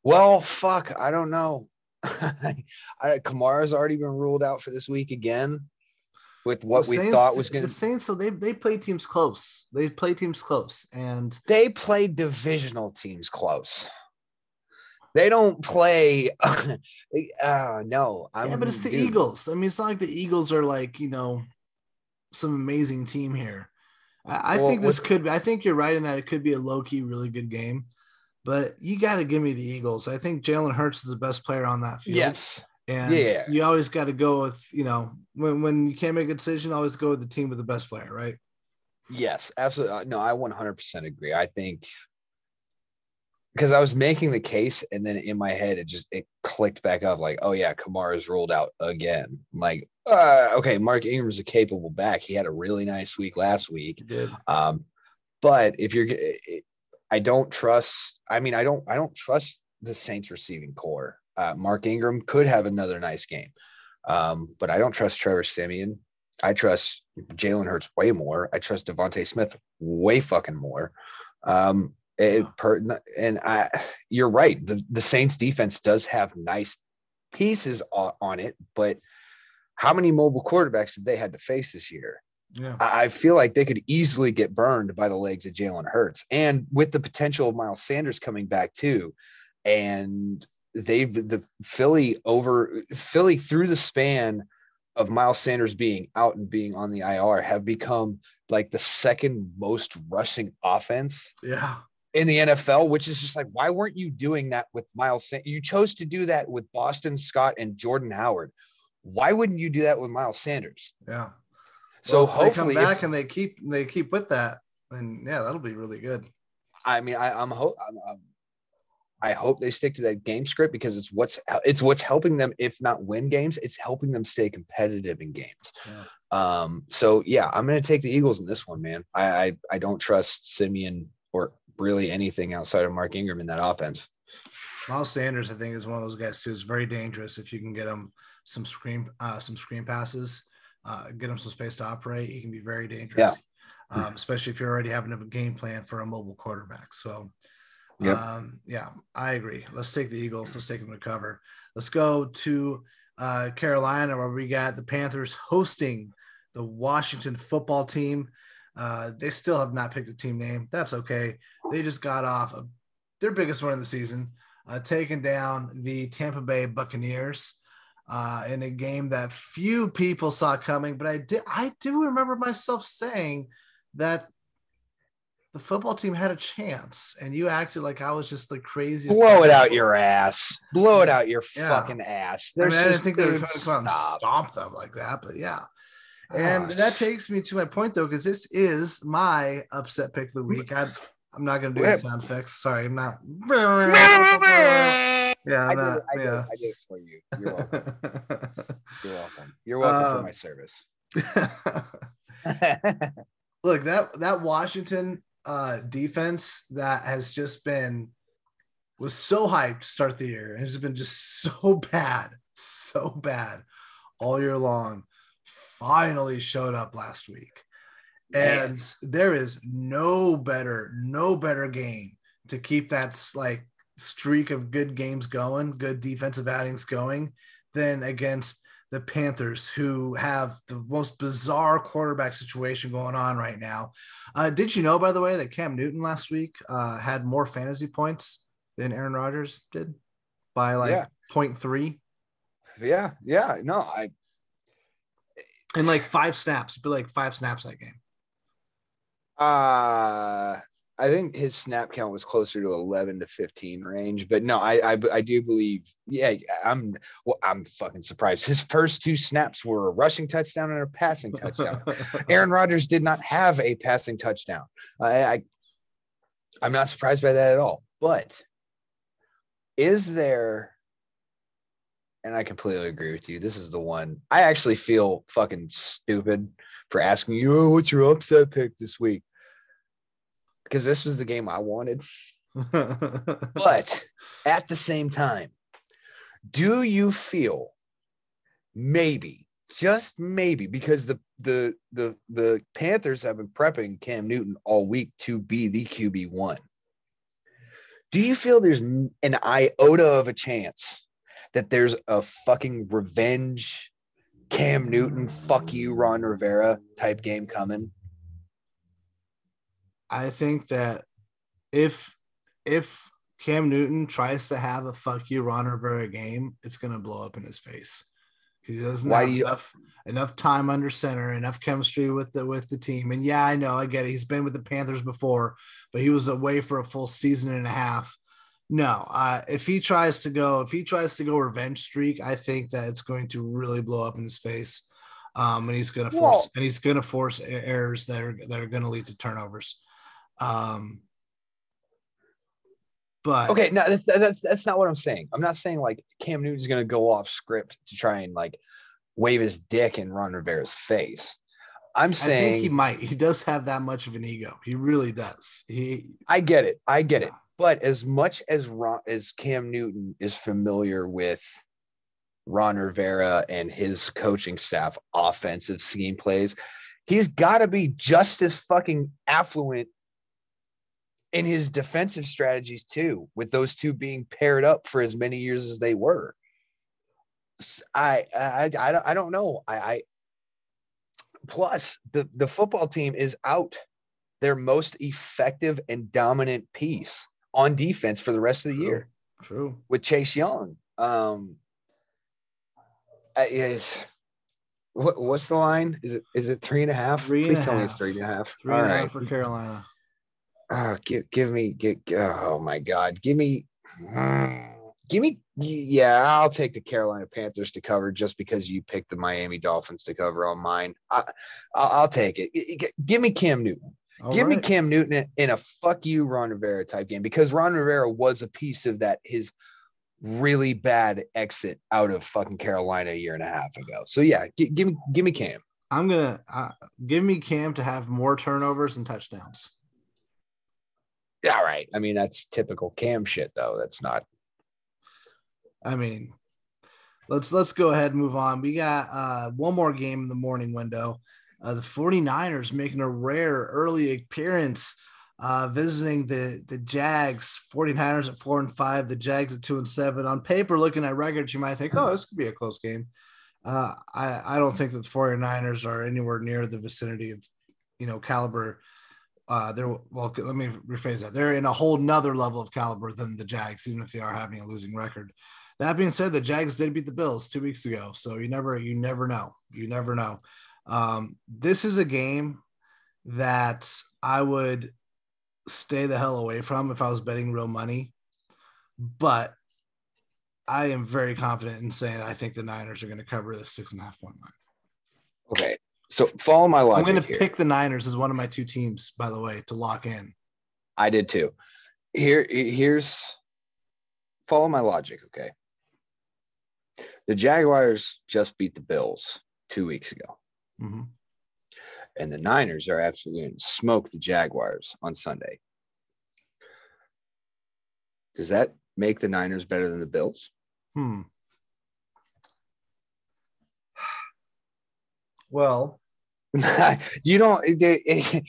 well fuck i don't know I, kamara's already been ruled out for this week again with what The we Saints- thought was going to the Saints. So they they play teams close. They play teams close, and they play divisional teams close they don't play uh no I'm, yeah, but it's the dude, Eagles. I mean, it's not like the Eagles are like you know some amazing team here. I, I Well, think this could. be I think you're right in that it could be a low key, really good game. But you got to give me the Eagles. I think Jalen Hurts is the best player on that field. yes And Yeah. you always got to go with, you know, when, when you can't make a decision, always go with the team with the best player, right? Yes, absolutely. No, I 100% agree. I think because I was making the case and then in my head it just it clicked back up like, oh yeah, Kamara's rolled out again. I'm like, uh, okay, Mark Ingram's a capable back. He had a really nice week last week. Um, but if you're, I don't trust. I mean, I don't. I don't trust the Saints receiving core. Uh, Mark Ingram could have another nice game, um, but I don't trust Trevor Siemian. I trust Jalen Hurts way more. I trust DeVonta Smith way fucking more. Um, it, and I, you're right. The the Saints defense does have nice pieces on, it, but how many mobile quarterbacks have they had to face this year? Yeah. I I feel like they could easily get burned by the legs of Jalen Hurts, and with the potential of Miles Sanders coming back too, and they've the Philly over Philly through the span of Miles Sanders being out and being on the IR have become like the second most rushing offense Yeah. In the NFL, which is just like, why weren't you doing that with Miles? Sanders? You chose to do that with Boston Scott and Jordan Howard. Why wouldn't you do that with Miles Sanders? Yeah. So Well, if hopefully, they come back and they keep they keep with that, then yeah, that'll be really good. I mean, I, I'm hope I'm, I'm, I hope they stick to that game script because it's what's it's what's helping them, if not win games, it's helping them stay competitive in games. Yeah. Um, so yeah, I'm gonna take the Eagles in this one, man. I I, I don't trust Siemian or really anything outside of Mark Ingram in that offense. Miles Sanders, I think, is one of those guys too. Is very dangerous if you can get him some screen uh, some screen passes, uh, get him some space to operate. He can be very dangerous, um, especially if you're already having a game plan for a mobile quarterback. So, Yep. um, yeah, I agree. Let's take the Eagles. Let's take them to cover. Let's go to uh, Carolina, where we got the Panthers hosting the Washington football team. Uh, they still have not picked a team name. That's okay. They just got off a, their biggest win of the season, uh, taking down the Tampa Bay Buccaneers uh, in a game that few people saw coming. But I did, I do remember myself saying that the football team had a chance, and you acted like I was just the craziest. Blow it out your ass. Blow it out your Yeah. fucking ass. I, mean, I didn't think they were going to come stomp them like that, but yeah. And Oh, that takes me to my point though, because this is my upset pick of the week. I, I'm not going to do any Yep. sound effects. Sorry, I'm not. Yeah, I I'm did, not. it, I, did, it. I did it for you. You're welcome. You're welcome. You're welcome for Um, my service. Look, that that Washington uh defense that has just been was so hyped to start the year and has been just so bad, so bad all year long. Finally showed up last week. Man. And there is no better, no better game to keep that like streak of good games going, good defensive outings going than against the Panthers, who have the most bizarre quarterback situation going on right now. Uh, did you know, by the way, that Cam Newton last week uh, had more fantasy points than Aaron Rodgers did by like Yeah. 0.3 yeah, yeah. No, I in like five snaps, but like five snaps that game. uh I think his snap count was closer to 11 to 15 range, but no, I I, I do believe, yeah, I'm well, I'm fucking surprised. His first two snaps were a rushing touchdown and a passing touchdown. Aaron Rodgers did not have a passing touchdown. I, I I'm not surprised by that at all. But is there and I completely agree with you. This is the one I actually feel fucking stupid for asking you, oh, what's your upset pick this week? Because this was the game I wanted. But at the same time, do you feel maybe, just maybe, because the the the the Panthers have been prepping Cam Newton all week to be the QB one. Do you feel there's an iota of a chance that there's a fucking revenge Cam Newton, fuck you, Ron Rivera type game coming? I think that if if Cam Newton tries to have a fuck you Ron Rivera game, it's gonna blow up in his face. He doesn't Why have do you- enough enough time under center, enough chemistry with the with the team. And yeah, I know, I get it. He's been with the Panthers before, but he was away for a full season and a half. No, uh, if he tries to go, if he tries to go revenge streak, I think that it's going to really blow up in his face. Um, and he's going to force Well- and he's going to force er- errors that are that are going to lead to turnovers. Um, but Okay, no, that's that's that's not what I'm saying. I'm not saying like Cam Newton's gonna go off script to try and like wave his dick in Ron Rivera's face. I'm I saying think he might. He does have that much of an ego. He really does. He I get it. I get it. But as much as Ron, as Cam Newton is familiar with Ron Rivera and his coaching staff offensive scheme plays, he's got to be just as fucking affluent in his defensive strategies too, with those two being paired up for as many years as they were. I I I don't, I don't know. I, I plus the the football team is out their most effective and dominant piece on defense for the rest of the year true. with Chase Young. Um, is what, what's the line? Is it is it three and a half? Three Please tell me it's half. three and a half. Three All and a half for Carolina. Oh, give give me give, oh my god, give me give me yeah, I'll take the Carolina Panthers to cover just because you picked the Miami Dolphins to cover on mine. I, I'll, I'll take it. Give me Cam Newton. All Give me. Cam Newton in- a fuck you Ron Rivera type game because Ron Rivera was a piece of that his really bad exit out of fucking Carolina a year and a half ago. So yeah, gi- give me give me Cam. I'm gonna uh, give me Cam to have more turnovers and touchdowns. Yeah, all right. I mean that's typical Cam shit though. That's not. I mean, let's let's go ahead and move on. We got uh, one more game in the morning window. Uh, the 49ers making a rare early appearance, uh, visiting the the Jags. 49ers at four and five, the Jags at two and seven. On paper, looking at records, you might think, oh, this could be a close game. Uh, I, I don't think that the 49ers are anywhere near the vicinity of, you know, caliber. Uh, they're well, let me rephrase that. They're in a whole nother level of caliber than the Jags, even if they are having a losing record. That being said, the Jags did beat the Bills two weeks ago, so you never, you never know, you never know. Um, this is a game that I would stay the hell away from if I was betting real money. But I am very confident in saying I think the Niners are going to cover the six and a half point line. Okay. So follow my logic. I'm going to here. pick the Niners as one of my two teams, by the way, to lock in. I did too. Here, here's follow my logic. Okay. The Jaguars just beat the Bills two weeks ago. Mm-hmm. And the Niners are absolutely going to smoke the Jaguars on Sunday. Does that make the Niners better than the Bills? Hmm. Well, you don't. They,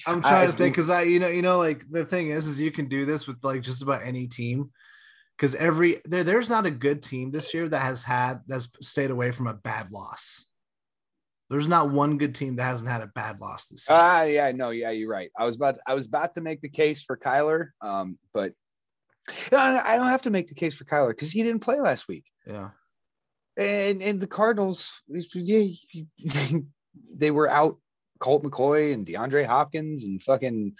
I'm trying I, to think because I, you know, you know, like the thing is, is you can do this with like just about any team because every there, there's not a good team this year that has had that's stayed away from a bad loss. There's not one good team that hasn't had a bad loss this year. Ah, uh, yeah, no, yeah, you're right. I was about to, I was about to make the case for Kyler, um, but I don't have to make the case for Kyler because he didn't play last week. Yeah, and and the Cardinals, yeah, they were out Colt McCoy and DeAndre Hopkins and fucking.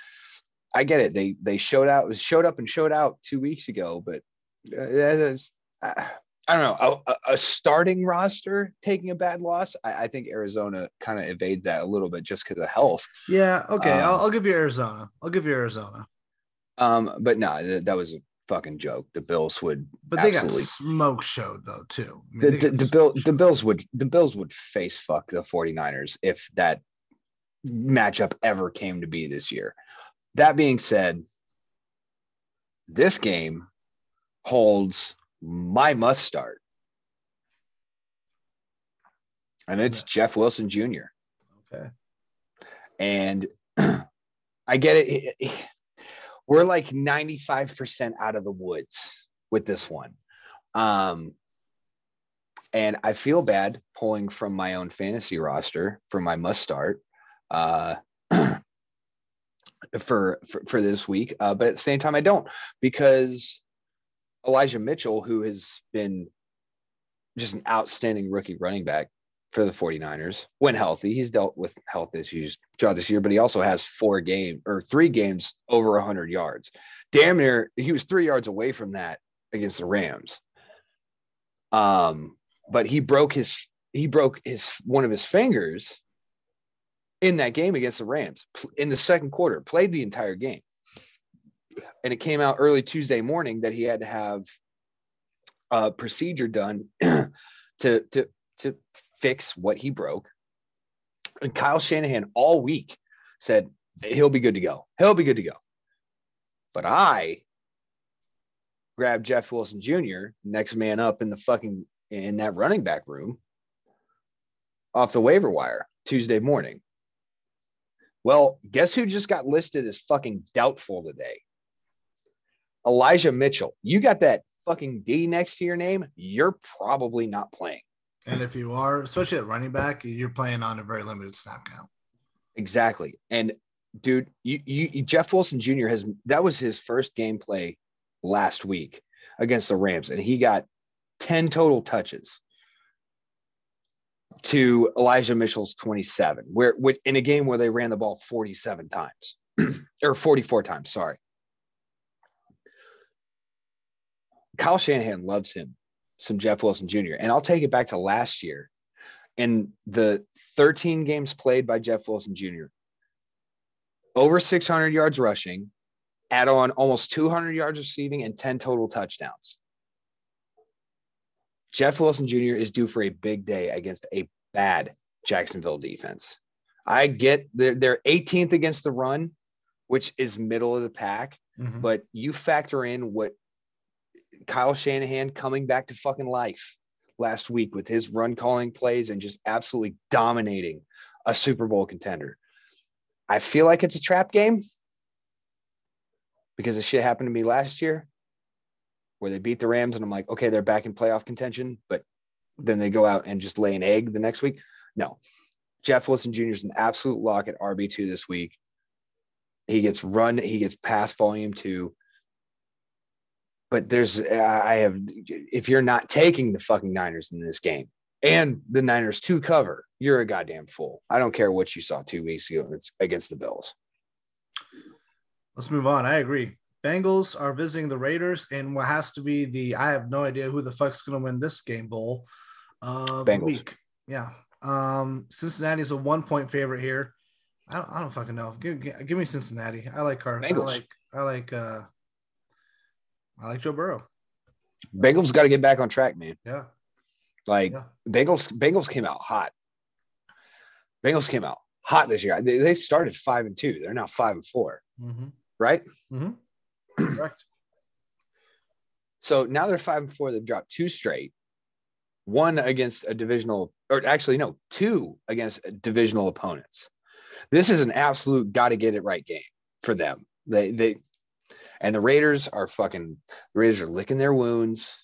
I get it. They they showed out showed up and showed out two weeks ago, but uh, that's, uh, I don't know a, a, starting roster taking a bad loss. I, I think Arizona kind of evade that a little bit just because of health. Yeah. Okay. Um, I'll, I'll, give you Arizona. I'll give you Arizona. Um, but no, that, that was a fucking joke. The Bills would, but they got smoke showed though too. I mean, the, the, the bill the Bills would the Bills would face fuck the 49ers if that matchup ever came to be this year. That being said, this game holds my must start. And it's Jeff Wilson Jr. Okay. And I get it. We're like 95% out of the woods with this one. Um, and I feel bad pulling from my own fantasy roster for my must start uh, for, for, for this week. Uh, but at the same time, I don't because Elijah Mitchell, who has been just an outstanding rookie running back for the 49ers when healthy. He's dealt with health issues throughout this year, but he also has four game or three games over 100 yards. Damn near, he was three yards away from that against the Rams. Um, but he broke his he broke his one of his fingers in that game against the Rams in the second quarter. Played the entire game and it came out early Tuesday morning that he had to have a procedure done to to to fix what he broke. And Kyle Shanahan all week said he'll be good to go. He'll be good to go. But I grabbed Jeff Wilson Jr., next man up in the fucking in that running back room off the waiver wire Tuesday morning. Well, guess who just got listed as fucking doubtful today? Elijah Mitchell, you got that fucking D next to your name, you're probably not playing. And if you are, especially at running back, you're playing on a very limited snap count. Exactly. And dude, you, you Jeff Wilson Jr. has that was his first gameplay last week against the Rams, and he got 10 total touches to Elijah Mitchell's 27, where in a game where they ran the ball 47 times or 44 times, sorry. Kyle Shanahan loves him, some Jeff Wilson Jr. And I'll take it back to last year. In the 13 games played by Jeff Wilson Jr., over 600 yards rushing, add on almost 200 yards receiving, and 10 total touchdowns. Jeff Wilson Jr. is due for a big day against a bad Jacksonville defense. I get they're, they're 18th against the run, which is middle of the pack, mm-hmm. but you factor in what Kyle Shanahan coming back to fucking life last week with his run calling plays and just absolutely dominating a Super Bowl contender. I feel like it's a trap game because the shit happened to me last year where they beat the Rams and I'm like, okay, they're back in playoff contention, but then they go out and just lay an egg the next week. No. Jeff Wilson Jr. is an absolute lock at RB2 this week. He gets run, he gets pass volume too but there's I have if you're not taking the fucking Niners in this game and the Niners to cover, you're a goddamn fool. I don't care what you saw two weeks ago. It's against the Bills. Let's move on. I agree. Bengals are visiting the Raiders in what has to be the I have no idea who the fuck's going to win this game bowl the Bengals. week. Yeah. Um, Cincinnati is a one point favorite here. I don't, I don't fucking know. Give, give, give me Cincinnati. I like Car. I Bengals. like I like uh I like Joe Burrow. Bengals got to get back on track, man. Yeah. Like Yeah. Bengals, Bengals came out hot. Bengals came out hot this year. They, they started five and two. They're now five and four, Mm-hmm. right? Mm-hmm. Correct. So now they're five and four. They've dropped two straight. One against a divisional, or actually no, two against divisional opponents. This is an absolute got to get it right game for them. They they and the Raiders are fucking. The Raiders are licking their wounds.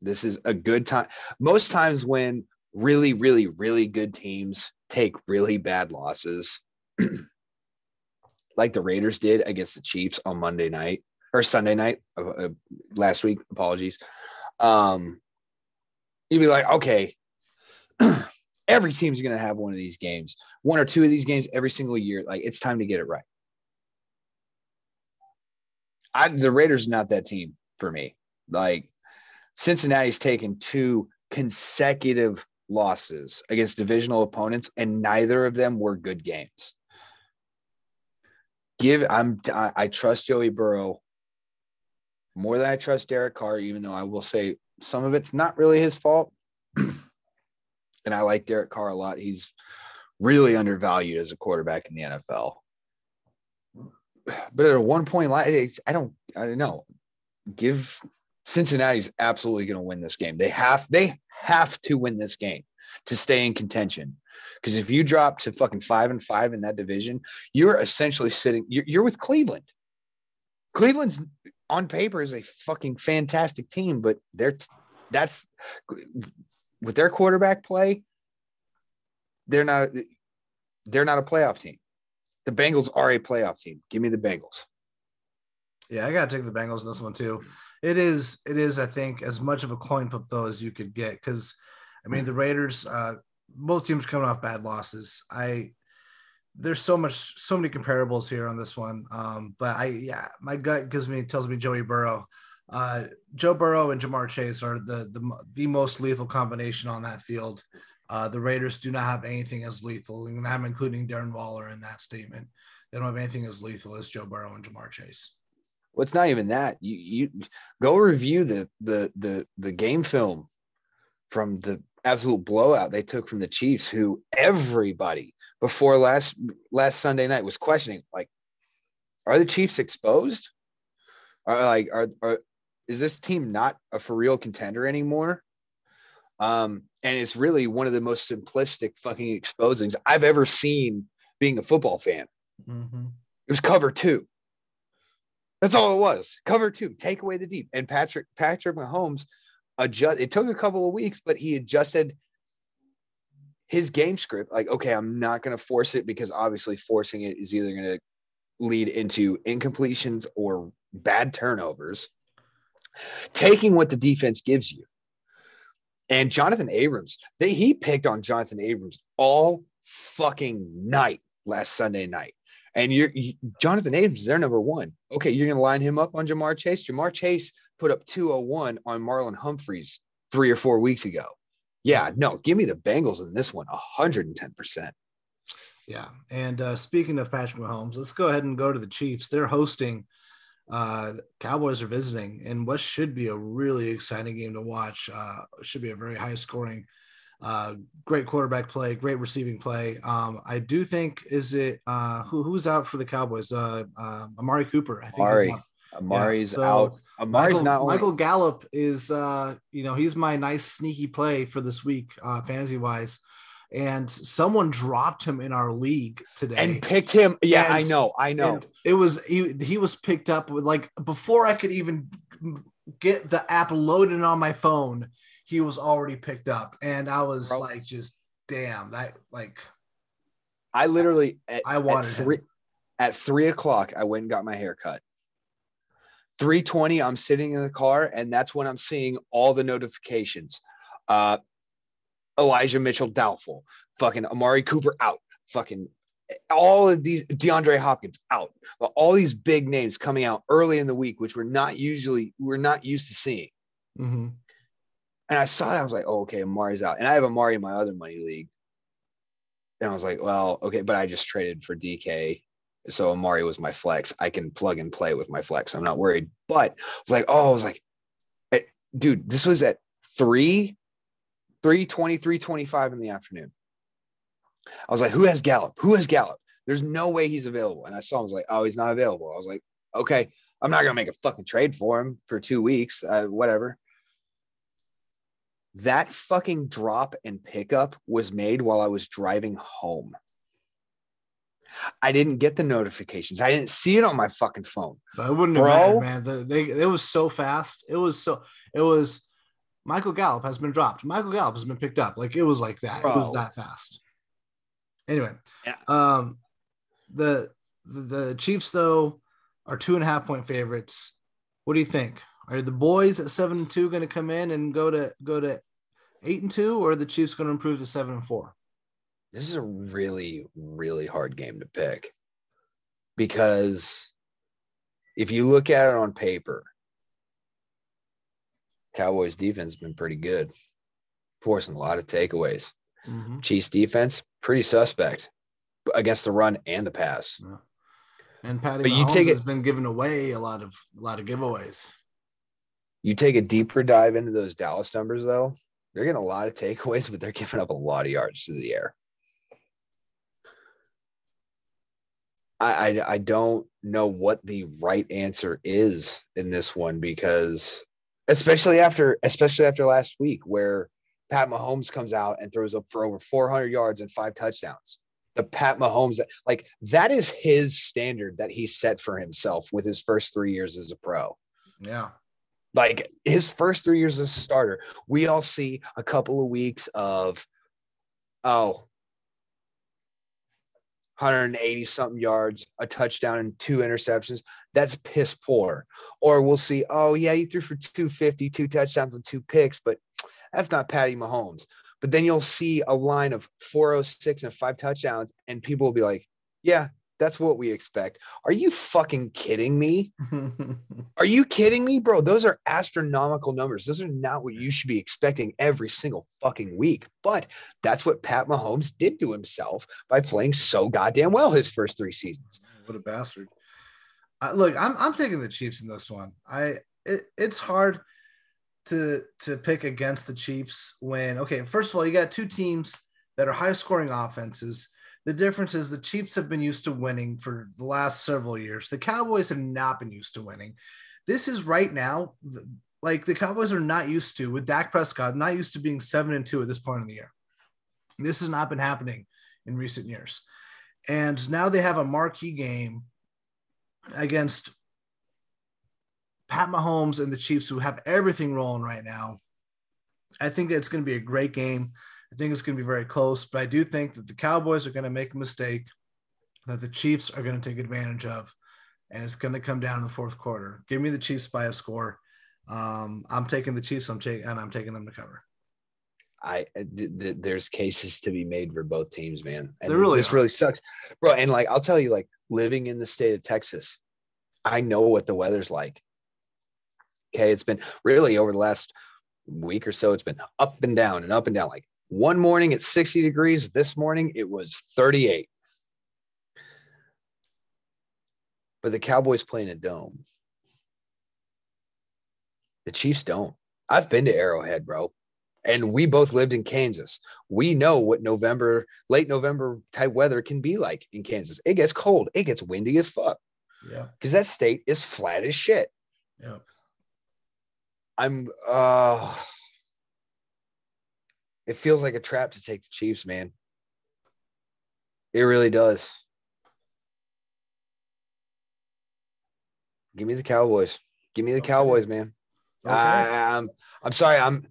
This is a good time. Most times when really, really, really good teams take really bad losses, like the Raiders did against the Chiefs on Monday night or Sunday night uh, uh, last week. Apologies. Um, you'd be like, okay, every team's going to have one of these games, one or two of these games every single year. Like it's time to get it right. I, the Raiders not that team for me. Like Cincinnati's taken two consecutive losses against divisional opponents, and neither of them were good games. Give I'm I, I trust Joey Burrow more than I trust Derek Carr, even though I will say some of it's not really his fault. and I like Derek Carr a lot. He's really undervalued as a quarterback in the NFL. But at a one point line, I don't, I don't know. Give Cincinnati's absolutely going to win this game. They have, they have to win this game to stay in contention. Because if you drop to fucking five and five in that division, you're essentially sitting. You're, you're with Cleveland. Cleveland's on paper is a fucking fantastic team, but they're that's with their quarterback play. They're not. They're not a playoff team. The Bengals are a playoff team. Give me the Bengals. Yeah, I gotta take the Bengals in this one too. It is, it is, I think, as much of a coin flip though as you could get. Because I mean the Raiders, uh, both teams coming off bad losses. I there's so much, so many comparables here on this one. Um, but I yeah, my gut gives me tells me Joey Burrow. Uh, Joe Burrow and Ja'Marr Chase are the the the most lethal combination on that field. Uh, the Raiders do not have anything as lethal, and I'm including Darren Waller in that statement. They don't have anything as lethal as Joe Burrow and Ja'Marr Chase. Well, it's not even that. You you go review the the the the game film from the absolute blowout they took from the Chiefs, who everybody before last last Sunday night was questioning, like, are the Chiefs exposed? Are like are are is this team not a for real contender anymore? Um, and it's really one of the most simplistic fucking exposings I've ever seen being a football fan. Mm-hmm. It was cover two. That's all it was. Cover two, take away the deep. And Patrick Patrick Mahomes adjust. It took a couple of weeks, but he adjusted his game script. Like, okay, I'm not going to force it because obviously forcing it is either going to lead into incompletions or bad turnovers. Taking what the defense gives you. And Jonathan Abrams, they he picked on Jonathan Abrams all fucking night last Sunday night. And you're you, Jonathan Abrams, they're number one. Okay, you're gonna line him up on Ja'Marr Chase. Ja'Marr Chase put up 201 on Marlon Humphrey's three or four weeks ago. Yeah, no, give me the Bengals in this one, 110%. Yeah. And uh, speaking of Patrick Mahomes, let's go ahead and go to the Chiefs. They're hosting, uh, Cowboys are visiting, and what should be a really exciting game to watch. Uh, should be a very high scoring, uh, great quarterback play, great receiving play. Um, I do think, is it uh, who, who's out for the Cowboys? Uh, uh, Amari Cooper. I think Amari. Amari's so out. Amari's Michael, not only, Michael Gallup is uh you know he's my nice sneaky play for this week uh fantasy wise and someone dropped him in our league today and picked him. Yeah, And- I know. I know. it was he, he was picked up with like before I could even get the app loaded on my phone he was already picked up and I was Bro. like just damn that like I literally at, I at wanted him. three at three o'clock, I went and got my hair cut. 320, I'm sitting in the car, and that's when I'm seeing all the notifications. Uh Elijah Mitchell doubtful, fucking Amari Cooper out, fucking all of these DeAndre Hopkins out, but all these big names coming out early in the week, which we're not usually we're not used to seeing. Mm-hmm. And I saw that I was like, oh, okay, Amari's out, and I have Amari in my other money league. And I was like, well, okay, but I just traded for DK, so Amari was my flex. I can plug and play with my flex. I'm not worried. But I was like, oh, I was like, eh, dude, this was at three, three twenty, three twenty-five in the afternoon. I was like, who has Gallup? Who has Gallup? There's no way he's available. And I saw him I was like, oh, he's not available. I was like, okay, I'm not gonna make a fucking trade for him for two weeks, uh, whatever. That fucking drop and pickup was made while I was driving home. I didn't get the notifications. I didn't see it on my fucking phone. But it wouldn't Bro. have mattered, man. The, they, it was so fast. It was so. It was. Michael Gallup has been dropped. Michael Gallup has been picked up. Like it was like that. It was that fast. Anyway, Yeah. um, the, the the Chiefs though are two and a half point favorites. What do you think? Are the boys at seven and two going to come in and go to go to eight and two, or are the Chiefs going to improve to seven and four? This is a really, really hard game to pick because if you look at it on paper, Cowboys defense has been pretty good, forcing a lot of takeaways. Mm-hmm. Chiefs defense, pretty suspect against the run and the pass. And Patty But you take it- has been giving away a lot of a lot of giveaways. You take a deeper dive into those Dallas numbers, though, they're getting a lot of takeaways, but they're giving up a lot of yards to the air. I, I I don't know what the right answer is in this one because especially after especially after last week where Pat Mahomes comes out and throws up for over 400 yards and five touchdowns. The Pat Mahomes that like that is his standard that he set for himself with his first 3 years as a pro Yeah. like his first three years as a starter, we all see a couple of weeks of, oh, 180 something yards, a touchdown, and two interceptions. That's piss poor. Or we'll see, oh, yeah, he threw for 250, two touchdowns, and two picks, but that's not Patty Mahomes. But then you'll see a line of 406 and five touchdowns, and people will be like, yeah, that's what we expect. Are you fucking kidding me? Are you kidding me, bro? Those are astronomical numbers. Those are not what you should be expecting every single fucking week. But that's what Pat Mahomes did to himself by playing so goddamn well his first three seasons. what a bastard. Uh, look, I'm I'm taking the Chiefs in this one. I it, it's hard to to pick against the Chiefs when okay, first of all, you got two teams that are high scoring offenses. The difference is the Chiefs have been used to winning for the last several years. The Cowboys have not been used to winning. This is right now like the Cowboys are not used to with Dak Prescott, not used to being seven and two at this point in the year. This has not been happening in recent years. And now they have a marquee game against Pat Mahomes and the Chiefs, who have everything rolling right now. I think it's going to be a great game. I think it's going to be very close, but I do think that the Cowboys are going to make a mistake that the Chiefs are going to take advantage of, and it's going to come down in the fourth quarter. Give me the Chiefs by a score. Um, I'm taking the Chiefs. I'm taking and I'm taking them to cover. I th- th- there's cases to be made for both teams, man. And There really this are. really sucks, bro. And like I'll tell you, like living in the state of Texas, I know what the weather's like. Okay, it's been really over the last week or so. It's been up and down and up and down. Like one morning it's 60 degrees. This morning it was 38. But the Cowboys play in a dome. The Chiefs don't. I've been to Arrowhead, bro and we both lived in Kansas. We know what November, late November type weather can be like in Kansas. It gets cold, it gets windy as fuck Yeah, because that state is flat as shit. yeah. I'm, uh, it feels like a trap to take the Chiefs, man. It really does. Give me the Cowboys. Give me the Okay. Cowboys, man. Okay. I, I'm I'm sorry. I'm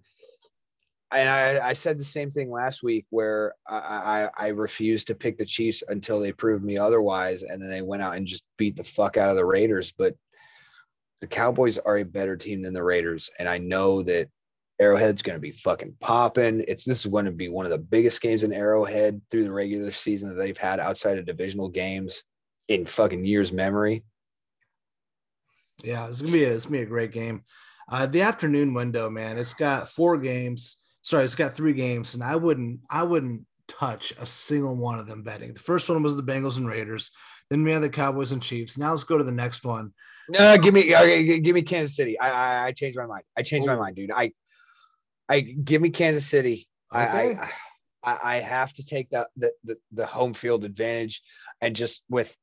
and I, I said the same thing last week where I, I I refused to pick the Chiefs until they proved me otherwise, and then they went out and just beat the fuck out of the Raiders. But the Cowboys are a better team than the Raiders, and I know that Arrowhead's going to be fucking popping. It's this is going to be one of the biggest games in Arrowhead through the regular season that they've had outside of divisional games in fucking years memory. Yeah, it's gonna be a, it's gonna be a great game. Uh, the afternoon window, man, it's got four games. Sorry, it's got three games, and I wouldn't I wouldn't touch a single one of them betting. The first one was the Bengals and Raiders. Then we had the Cowboys and Chiefs. Now let's go to the next one. No, give me, give me Kansas City. I, I, I changed my mind. I changed my mind, dude. I, I give me Kansas City. Okay. I, I, I have to take the, the, the the home field advantage, and just with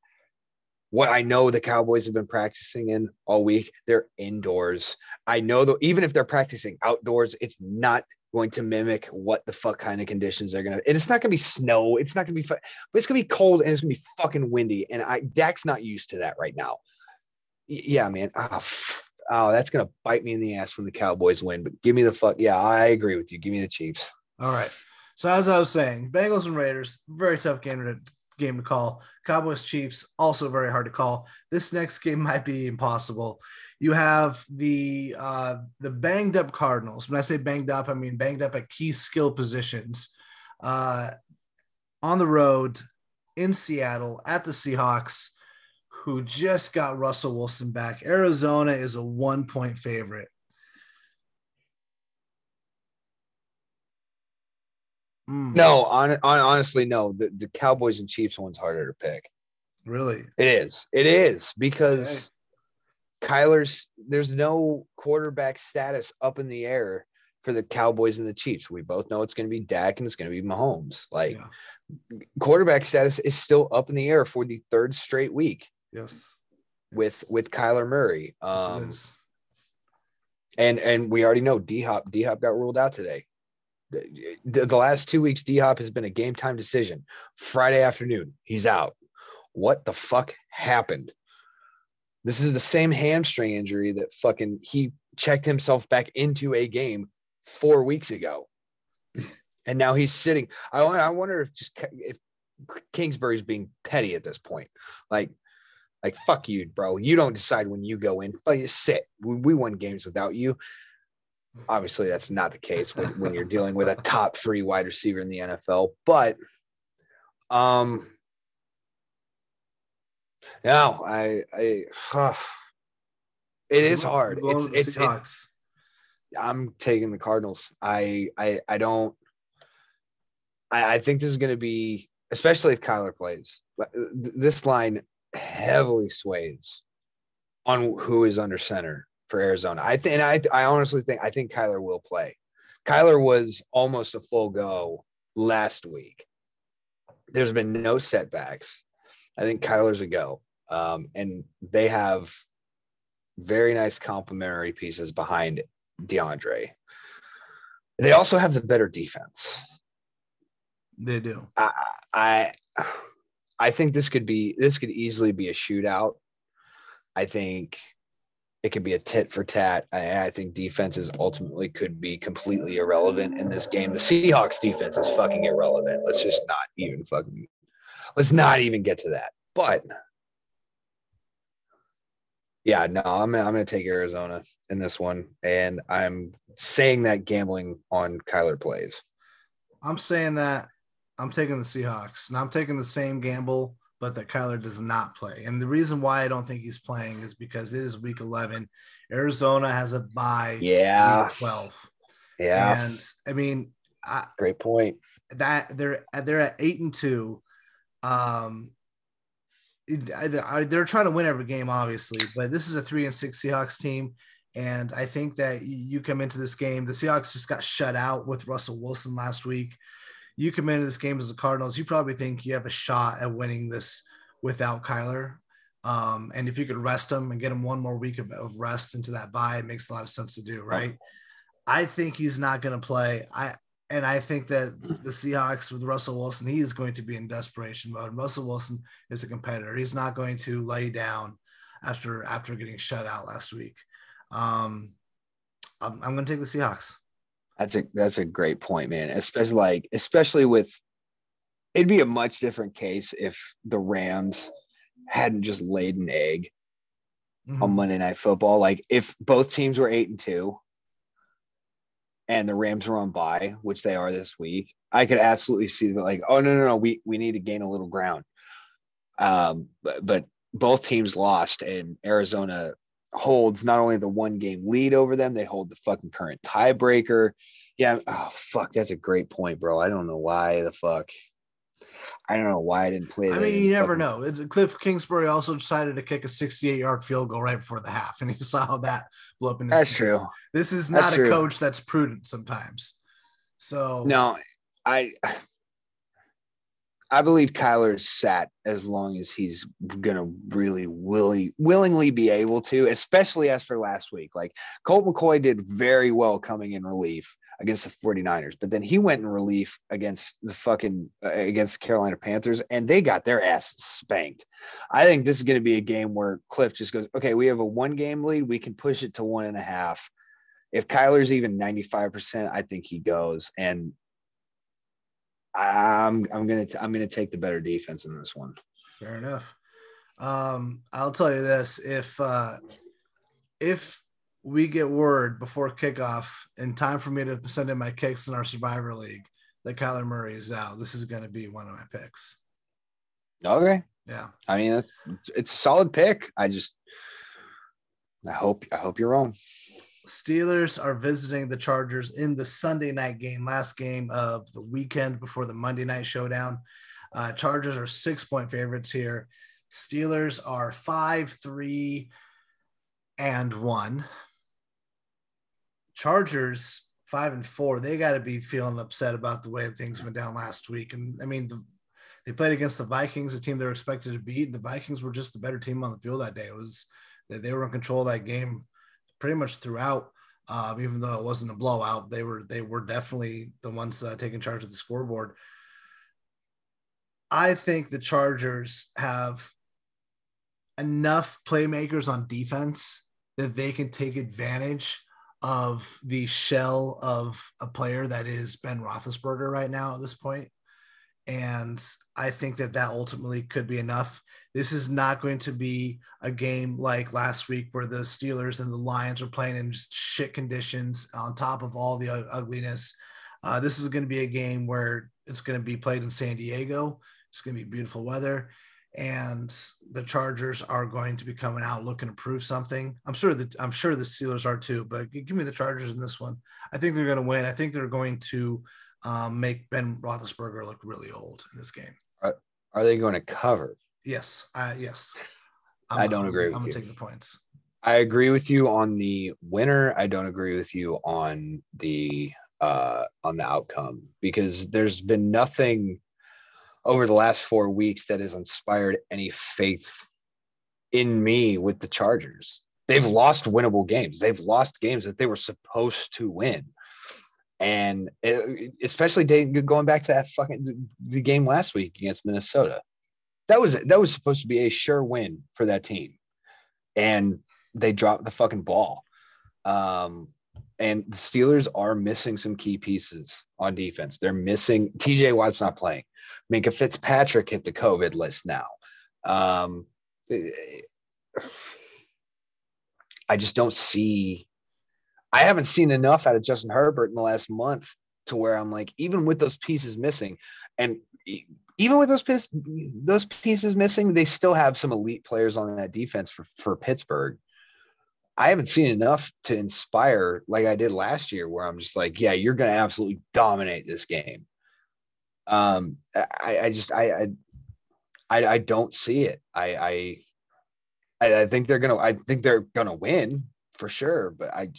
what I know the Cowboys have been practicing in all week, they're indoors. I know that even if they're practicing outdoors, it's not going to mimic what the fuck kind of conditions they're gonna. And it's not gonna be snow. It's not gonna be, fu- but it's gonna be cold and it's gonna be fucking windy. And I Dak's not used to that right now. Y- yeah, man. Oh, oh, that's gonna bite me in the ass when the Cowboys win. But give me the fuck. Yeah, I agree with you. Give me the Chiefs. All right. So as I was saying, Bengals and Raiders, very tough game to game to call. Cowboys Chiefs also very hard to call. This next game might be impossible. You have the uh, the banged up Cardinals. When I say banged up, I mean banged up at key skill positions. Uh, on the road in Seattle at the Seahawks, who just got Russell Wilson back. Arizona is a one point favorite. Mm. No, on, on, honestly, no. The, the Cowboys and Chiefs one's harder to pick. Really? It is. It is because okay. Kyler's there's no quarterback status up in the air for the Cowboys and the Chiefs. We both know it's going to be Dak and it's going to be Mahomes. Like yeah. quarterback status is still up in the air for the third straight week. Yes. With with Kyler Murray. Um yes, and and we already know D Hop D Hop got ruled out today the, the last two weeks, D Hop has been a game time decision. Friday afternoon, he's out. What the fuck happened? This is the same hamstring injury that fucking he checked himself back into a game four weeks ago, and now he's sitting. I I wonder if just if Kingsbury's being petty at this point, like. Like fuck you, bro. You don't decide when you go in. You Sit. We, we won games without you obviously that's not the case when, when you're dealing with a top three wide receiver in the NFL. But um no, I I uh, it is hard. It's it's, it's I'm taking the Cardinals. I I I don't I, I think this is gonna be especially if Kyler plays. This line heavily sways on who is under center for Arizona. I think, and I, I honestly think, I think Kyler will play. Kyler was almost a full go last week. There's been no setbacks. I think Kyler's a go. Um, and they have very nice complementary pieces behind DeAndre. They also have the better defense. They do. I, I, I think this could be this could easily be a shootout. I think it could be a tit for tat. I, I, think defenses ultimately could be completely irrelevant in this game. The Seahawks defense is fucking irrelevant. Let's just not even fucking let's not even get to that. But yeah, no, I'm I'm gonna take Arizona in this one, and I'm saying that gambling on Kyler plays. I'm saying that I'm taking the Seahawks, and I'm taking the same gamble but that Kyler does not play. And the reason why I don't think he's playing is because it is week 11. Arizona has a bye. Yeah. 12. Yeah. And I mean, I, great point. That they're they're at eight and two. Um, they're trying to win every game, obviously, but this is a three and six Seahawks team. And I think that you come into this game, the Seahawks just got shut out with Russell Wilson last week you come into this game as the Cardinals, you probably think you have a shot at winning this without Kyler. Um, and if you could rest him and get him one more week of, of rest into that bye, it makes a lot of sense to do, right? I think he's not going to play. I and I think that the Seahawks with Russell Wilson, he is going to be in desperation mode. Russell Wilson is a competitor. He's not going to lay down after after getting shut out last week. Um, I'm, I'm going to take the Seahawks. That's a that's a great point, man. Especially like especially with it'd be a much different case if the Rams hadn't just laid an egg mm-hmm. on Monday Night Football. Like if both teams were eight and two, and the Rams were on bye, which they are this week, I could absolutely see that like, oh no, no, no, we we need to gain a little ground. Um, but, but both teams lost, and Arizona holds not only the one game lead over them, they hold the fucking current tiebreaker. Yeah, oh fuck, that's a great point, bro. I don't know why the fuck. I don't know why I didn't play. I mean, you never know. It's, Cliff Kingsbury also decided to kick a 68 yard field goal right before the half, and he saw how that blew up in his. That's face. true. This is not that's a true. coach that's prudent sometimes. So no, I I believe Kyler's sat as long as he's gonna really willy, willingly be able to, especially as for last week. Like Colt McCoy did very well coming in relief against the 49ers, but then he went in relief against the fucking uh, against the Carolina Panthers and they got their ass spanked. I think this is gonna be a game where Cliff just goes, okay, we have a one game lead, we can push it to one and a half. If Kyler's even 95%, I think he goes. And I'm I'm gonna t- I'm gonna take the better defense in this one. Fair enough. Um, I'll tell you this: if uh, if we get word before kickoff in time for me to send in my kicks in our Survivor League that Kyler Murray is out, this is going to be one of my picks. Okay. Yeah. I mean, it's, it's a solid pick. I just, I hope, I hope you're wrong. Steelers are visiting the Chargers in the Sunday night game, last game of the weekend before the Monday night showdown. Uh, Chargers are six point favorites here. Steelers are five, three, and one. Chargers five and four. They got to be feeling upset about the way things went down last week. And I mean, the, they played against the Vikings, a team they were expected to beat. The Vikings were just the better team on the field that day. It was that they were in control of that game pretty much throughout. Uh, even though it wasn't a blowout, they were they were definitely the ones uh, taking charge of the scoreboard. I think the Chargers have enough playmakers on defense that they can take advantage of the shell of a player that is Ben Roethlisberger right now at this point. And I think that that ultimately could be enough. This is not going to be a game like last week where the Steelers and the Lions are playing in just shit conditions on top of all the ugliness. Uh, this is going to be a game where it's going to be played in San Diego. It's going to be beautiful weather, and the Chargers are going to be coming out looking to prove something. I'm sure that I'm sure the Steelers are too, but give me the Chargers in this one. I think they're going to win. I think they're going to um, make Ben Roethlisberger look really old in this game. Are, are they going to cover? Yes. Uh, yes. I'm, I do not agree I'm, with I'm you. gonna take the points. I agree with you on the winner. I don't agree with you on the uh on the outcome because there's been nothing over the last four weeks that has inspired any faith in me with the Chargers. They've lost winnable games. They've lost games that they were supposed to win. And it, especially going back to that fucking the game last week against Minnesota that was that was supposed to be a sure win for that team, and they dropped the fucking ball. Um, and the Steelers are missing some key pieces on defense. They're missing TJ Watt's not playing. Minkah Fitzpatrick hit the COVID list now. Um, I just don't see. I haven't seen enough out of Justin Herbert in the last month to where I'm like, even with those pieces missing, and even with those pieces, those pieces missing, they still have some elite players on that defense for, for Pittsburgh. I haven't seen enough to inspire like I did last year, where I'm just like, yeah, you're going to absolutely dominate this game. Um, I, I just, I, I, I, don't see it. I, I, I think they're gonna. I think they're gonna win for sure. But I,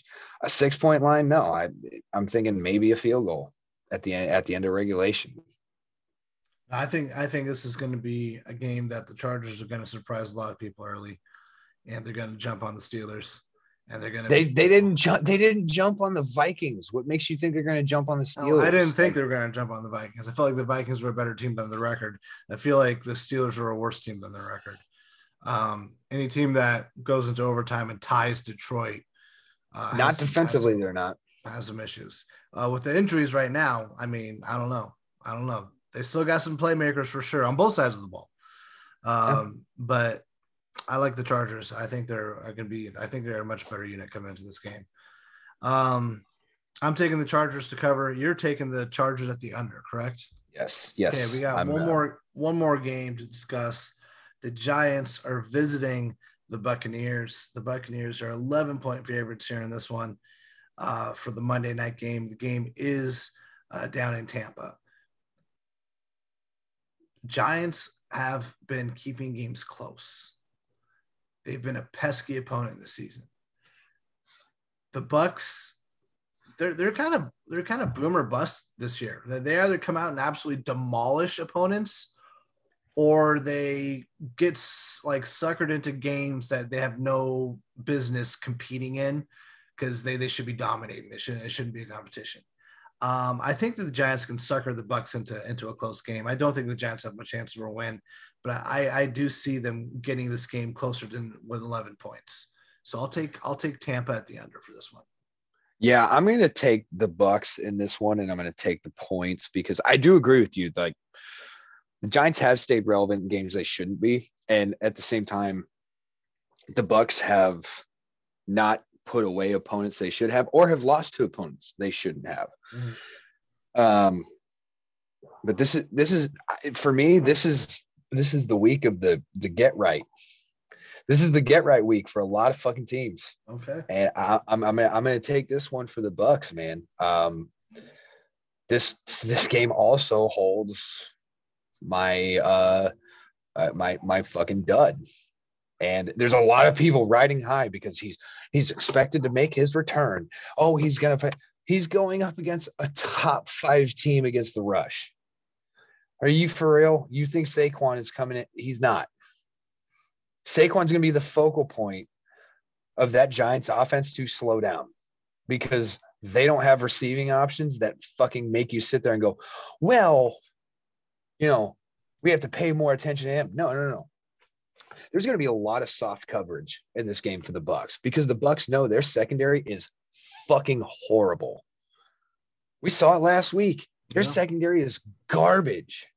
a six point line, no. I, I'm thinking maybe a field goal at the end at the end of regulation. I think I think this is going to be a game that the Chargers are going to surprise a lot of people early, and they're going to jump on the Steelers, and they're going to. They be- they didn't jump. They didn't jump on the Vikings. What makes you think they're going to jump on the Steelers? No, I didn't think they were going to jump on the Vikings. I felt like the Vikings were a better team than the record. I feel like the Steelers were a worse team than the record. Um, any team that goes into overtime and ties Detroit, uh, not has, defensively, has, they're not has some issues uh, with the injuries right now. I mean, I don't know. I don't know they still got some playmakers for sure on both sides of the ball. Um, yeah. But I like the Chargers. I think they're going to be. I think they're a much better unit coming into this game. Um, I'm taking the Chargers to cover. You're taking the Chargers at the under, correct? Yes. Yes. Okay, we got I'm, one uh, more one more game to discuss. The Giants are visiting the Buccaneers. The Buccaneers are 11 point favorites here in this one uh, for the Monday night game. The game is uh, down in Tampa. Giants have been keeping games close. They've been a pesky opponent this season. The Bucks, they're they're kind of they're kind of boomer bust this year. They they either come out and absolutely demolish opponents, or they get like suckered into games that they have no business competing in because they they should be dominating. They shouldn't it shouldn't be a competition. Um, I think that the Giants can sucker the Bucks into into a close game. I don't think the Giants have much chance of a win, but I I do see them getting this game closer than with 11 points. So I'll take I'll take Tampa at the under for this one. Yeah, I'm going to take the Bucks in this one, and I'm going to take the points because I do agree with you. Like the Giants have stayed relevant in games they shouldn't be, and at the same time, the Bucks have not put away opponents they should have, or have lost to opponents they shouldn't have. Mhm. Um, but this is this is for me. This is this is the week of the the get right. This is the get right week for a lot of fucking teams Okay. and I, I'm I'm gonna, I'm gonna take this one for the Bucks, man. Um, this this game also holds my uh, uh my my fucking dud, and there's a lot of people riding high because he's he's expected to make his return. Oh, he's gonna he's going up against a top five team against the rush. Are you for real? You think Saquon is coming in? He's not. Saquon's gonna be the focal point of that Giants offense to slow down because they don't have receiving options that fucking make you sit there and go, well, you know, we have to pay more attention to him. No, no, no. There's going to be a lot of soft coverage in this game for the Bucks because the Bucks know their secondary is fucking horrible. We saw it last week. Their Yeah. secondary is garbage.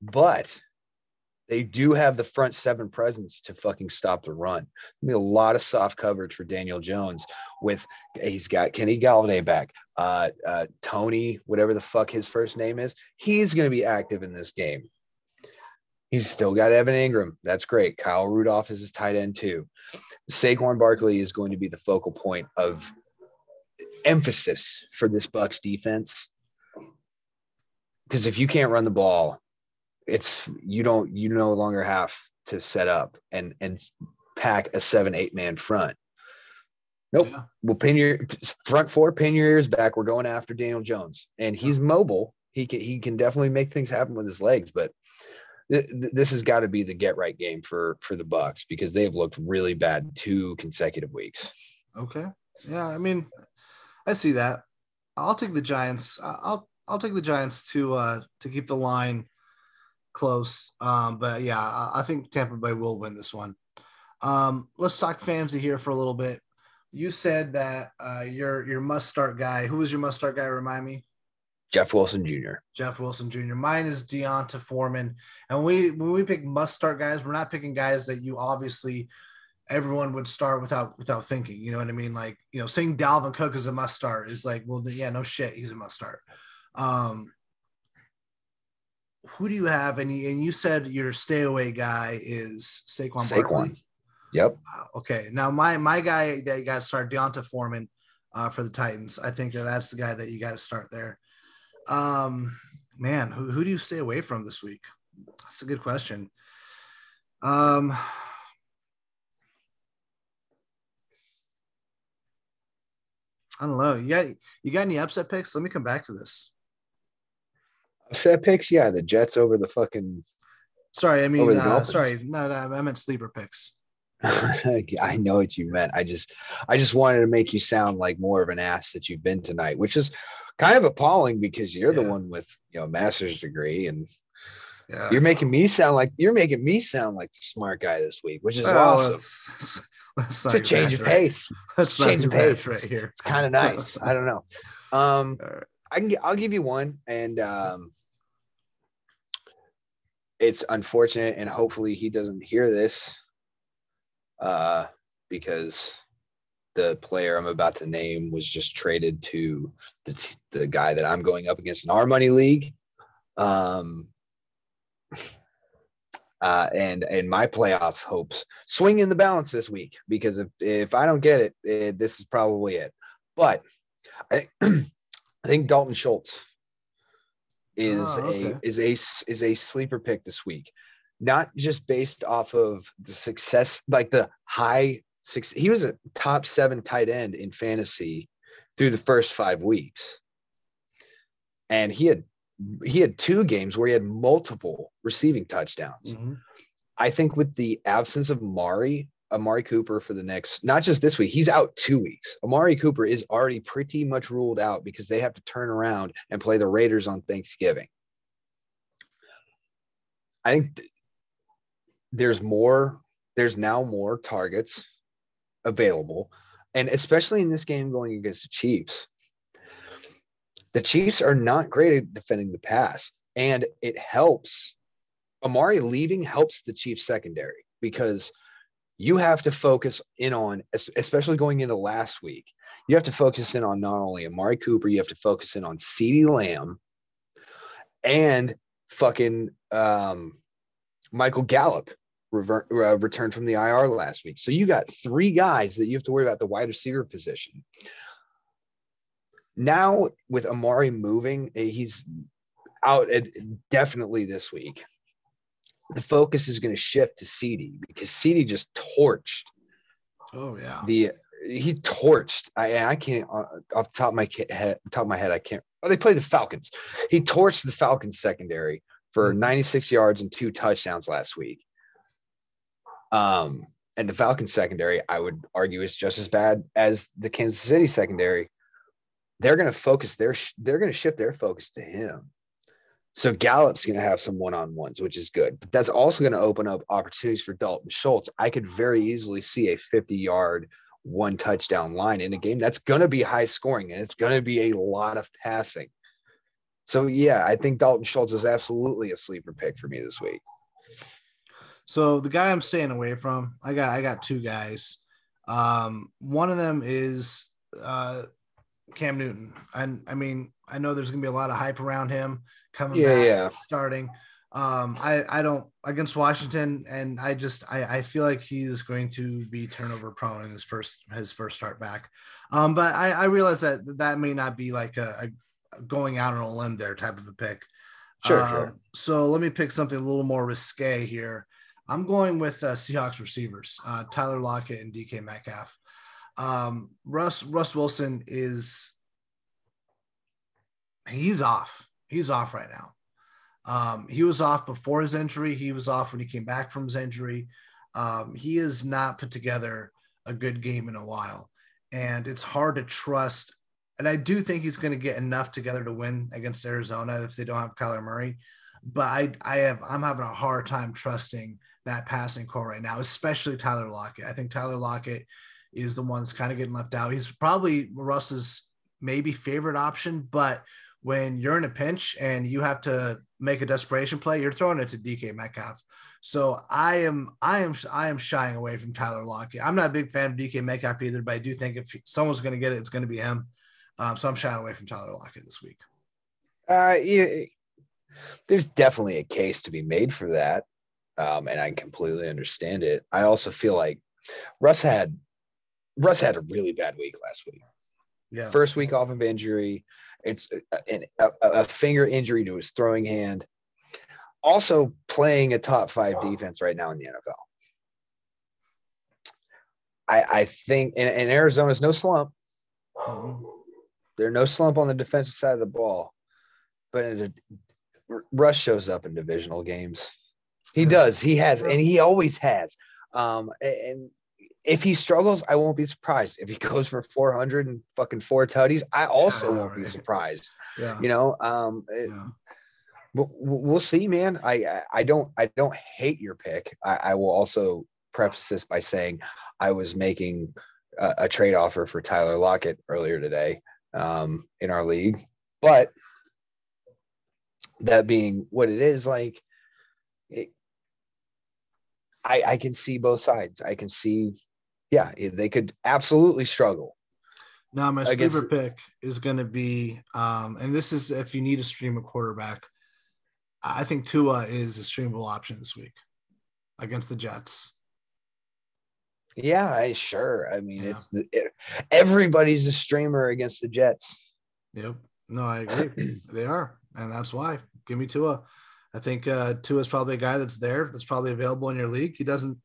But they do have the front seven presence to fucking stop the run. There'll be a lot of soft coverage for Daniel Jones with he's got Kenny Golladay back. Uh, uh, Tony, whatever the fuck his first name is, he's going to be active in this game. He's still got Evan Engram. That's great. Kyle Rudolph is his tight end too. Saquon Barkley is going to be the focal point of emphasis for this Bucks defense. Because if you can't run the ball, it's you don't you no longer have to set up and and pack a seven eight man front. Nope. Yeah. Well, pin your front four, pin your ears back. We're going after Daniel Jones, and he's mobile. He can he can definitely make things happen with his legs, but th- th- this has got to be the get right game for for the Bucks because they have looked really bad two consecutive weeks. Okay. Yeah, I mean, I see that. I'll take the Giants. I'll I'll take the Giants to uh to keep the line close. Um, but yeah, I, I think Tampa Bay will win this one. Um, let's talk fantasy here for a little bit. You said that uh, your your must start guy. Who was your must start guy? Remind me. Jeff Wilson Jr. Jeff Wilson Jr. Mine is D'Onta Foreman. And we when we pick must start guys, we're not picking guys that you obviously everyone would start without without thinking. You know what I mean? Like, you know, saying Dalvin Cook is a must start is like, well, yeah, no shit, he's a must start. Um who do you have? And you, and you said your stay away guy is Saquon. Barkley? Saquon. Yep. Wow. Okay. Now my my guy that you got to start D'Onta Foreman uh, for the Titans. I think that that's the guy that you got to start there. Um, man, who who do you stay away from this week? That's a good question. Um, I don't know. You got you got any upset picks? Let me come back to this. Set picks, yeah. The Jets over the fucking. Sorry, I mean, uh, sorry, no, no, I meant sleeper picks. I know what you meant. I just, I just wanted to make you sound like more of an ass that you've been tonight, which is kind of appalling because you're the one with you know a master's degree, and Yeah, you're making me sound like you're making me sound like the smart guy this week, which is Well, awesome. let's- let's It's not a change of pace. Let's not change of pace. exaggerate here. It's kind of nice. I don't know. Um, right. I can. I'll give you one, and um, it's unfortunate, and hopefully he doesn't hear this, uh, because the player I'm about to name was just traded to the, the guy that I'm going up against in our money league. Um, uh, and and my playoff hopes swing in the balance this week because if if I don't get it, it eh, this is probably it. But I I think Dalton Schultz is oh, okay. a is a is a sleeper pick this week, not just based off of the success, like the high six. He was a top seven tight end in fantasy through the first five weeks, and he had he had two games where he had multiple receiving touchdowns. Mm-hmm. I think with the absence of Mari, Amari Cooper for the next, not just this week, he's out two weeks. Amari Cooper is already pretty much ruled out because they have to turn around and play the Raiders on Thanksgiving. I think th- there's more, there's now more targets available. And especially in this game going against the Chiefs, the Chiefs are not great at defending the pass. And it helps. Amari leaving helps the Chiefs secondary because – you have to focus in on, especially going into last week, you have to focus in on not only Amari Cooper, you have to focus in on CeeDee Lamb and fucking um, Michael Gallup revert, uh, returned from the IR last week. So you got three guys that you have to worry about the wide receiver position. Now with Amari moving, eh, he's out definitely this week the focus is going to shift to CeeDee because CeeDee just torched. Oh yeah. The he torched. I I can't uh, off the top of my head, top of my head. I can't. Oh, they played the Falcons. He torched the Falcons secondary for mm-hmm. 96 yards and two touchdowns last week. Um, and the Falcons secondary, I would argue, is just as bad as the Kansas City secondary. They're going to focus their they're going to shift their focus to him. So Gallup's going to have some one-on-ones, which is good. But that's also going to open up opportunities for Dalton Schultz. I could very easily see a 50-yard, one touchdown line in a game that's going to be high scoring and it's going to be a lot of passing. So yeah, I think Dalton Schultz is absolutely a sleeper pick for me this week. So the guy I'm staying away from, I got I got two guys. Um, one of them is uh, Cam Newton. And I mean, I know there's gonna be a lot of hype around him coming yeah, back, yeah. starting. Um, I I don't against Washington, and I just I, I feel like he's going to be turnover prone in his first his first start back. Um, but I I realize that that may not be like a, a going out on a limb there type of a pick. Sure, um, sure. So let me pick something a little more risque here. I'm going with uh, Seahawks receivers, uh, Tyler Lockett and DK Metcalf. Um, Russ Russ Wilson is he's off. He's off right now. Um, he was off before his injury. He was off when he came back from his injury. Um, he has not put together a good game in a while, and it's hard to trust. And I do think he's going to get enough together to win against Arizona if they don't have Kyler Murray. But I, I have, I'm having a hard time trusting that passing corps right now, especially Tyler Lockett. I think Tyler Lockett is the one that's kind of getting left out. He's probably Russ's maybe favorite option, but when you're in a pinch and you have to make a desperation play, you're throwing it to DK Metcalf. So I am, I am, I am shying away from Tyler Lockett. I'm not a big fan of DK Metcalf either, but I do think if someone's going to get it, it's going to be him. Um, so I'm shying away from Tyler Lockett this week. Uh, yeah, there's definitely a case to be made for that, um, and I completely understand it. I also feel like Russ had Russ had a really bad week last week. Yeah. First week off of injury. It's a, a, a finger injury to his throwing hand. Also playing a top five defense right now in the NFL. I, I think, and, and Arizona's no slump. They're no slump on the defensive side of the ball, but it, Russ shows up in divisional games. He does. He has, and he always has. Um, and if he struggles, I won't be surprised. If he goes for 400 and fucking four tutties, I also yeah, won't be surprised. Yeah. You know, um, it, yeah. we'll, we'll see, man. I, I don't, I don't hate your pick. I, I will also preface this by saying I was making a, a trade offer for Tyler Lockett earlier today um, in our league, but that being what it is, like, it, I, I can see both sides. I can see yeah, they could absolutely struggle. Now my Against- sleeper pick is going to be, um, and this is if you need a streamer quarterback. I think Tua is a streamable option this week against the Jets. Yeah, I, sure. I mean, Yeah. it's the, it, everybody's a streamer against the Jets. Yep. No, I agree. they are, and that's why. Give me Tua. I think uh, Tua is probably a guy that's there, that's probably available in your league. He doesn't,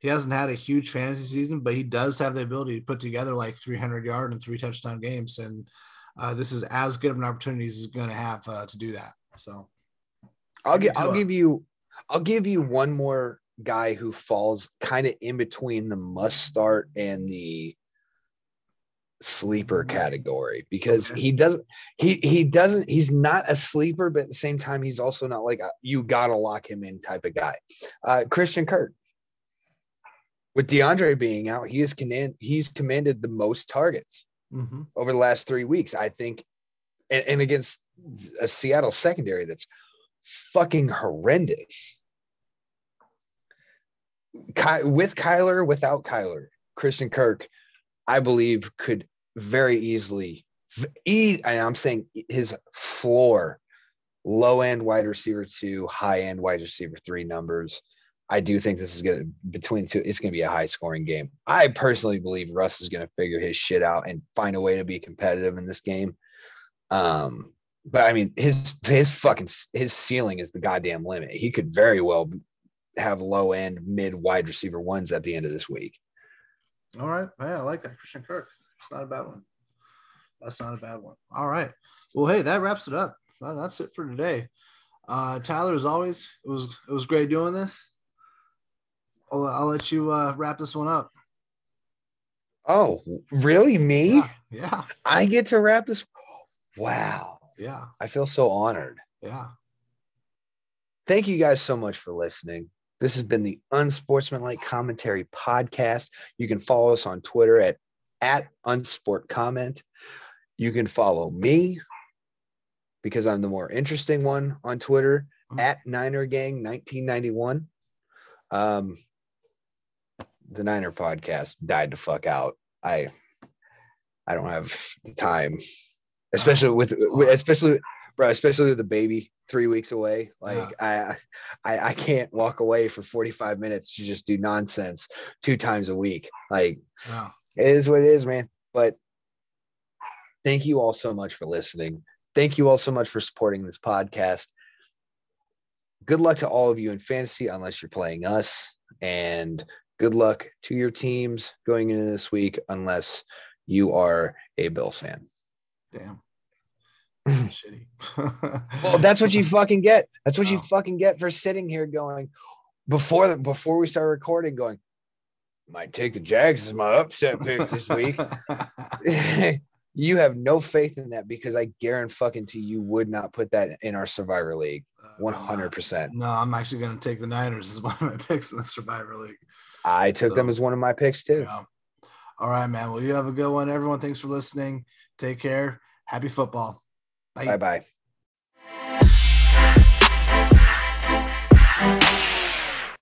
he hasn't had a huge fantasy season, but he does have the ability to put together like 300 yard and three touchdown games, and uh, this is as good of an opportunity as he's going to have uh, to do that. So, I'll Give I'll give you I'll give you one more guy who falls kind of in between the must start and the sleeper category because he doesn't he he doesn't he's not a sleeper but at the same time he's also not like a, you gotta lock him in type of guy. Uh christian kirk with deandre being out he is command he's commanded the most targets mhm. over the last three weeks. I think, and, and against a Seattle secondary that's fucking horrendous. Ky- with Kyler, without Kyler, Christian Kirk, I believe could very easily, e- and I'm saying his floor, low end wide receiver two, high end wide receiver three numbers. I do think this is going to between two. It's going to be a high scoring game. I personally believe Russ is going to figure his shit out and find a way to be competitive in this game. Um, but I mean, his his fucking his ceiling is the goddamn limit. He could very well have low end mid wide receiver ones at the end of this week. All right. Yeah, I like that. Christian Kirk. It's not a bad one. That's not a bad one. All right. Well, hey, that wraps it up. That's it for today. Uh, Tyler, as always, it was it was great doing this. I'll, I'll let you uh, wrap this one up. Oh, really? Me? Yeah, yeah, I get to wrap this. Wow. yeah, I feel so honored. yeah. Thank you guys so much for listening. This has been the Unsportsmanlike Commentary Podcast. You can follow us on Twitter at, at unsportcomment. You can follow me because I'm the more interesting one on Twitter Mhm. at Niner Gang 1991. Um, the Niner podcast died to fuck out. I I don't have the time, especially with, with especially bro, especially with the baby three weeks away. Like I, I I can't walk away for 45 minutes to just do nonsense two times a week. Like yeah. it is what it is, man. But thank you all so much for listening. Thank you all so much for supporting this podcast. Good luck to all of you in fantasy, unless you're playing us. And good luck to your teams going into this week, unless you are a Bills fan. Damn. Shitty. Well, that's what you fucking get. That's what you oh. fucking get for sitting here going before the before we start recording, going, might take the Jags as my upset pick this week. you have no faith in that because I guarantee fucking to you would not put that in our Survivor League. Uh, one hundred percent. No, I'm actually going to take the Niners as one of my picks in the Survivor League. I took them as one of my picks too. Yeah. All right, man. Well, you have a good one. Everyone, thanks for listening. Take care. Happy football. Bye bye.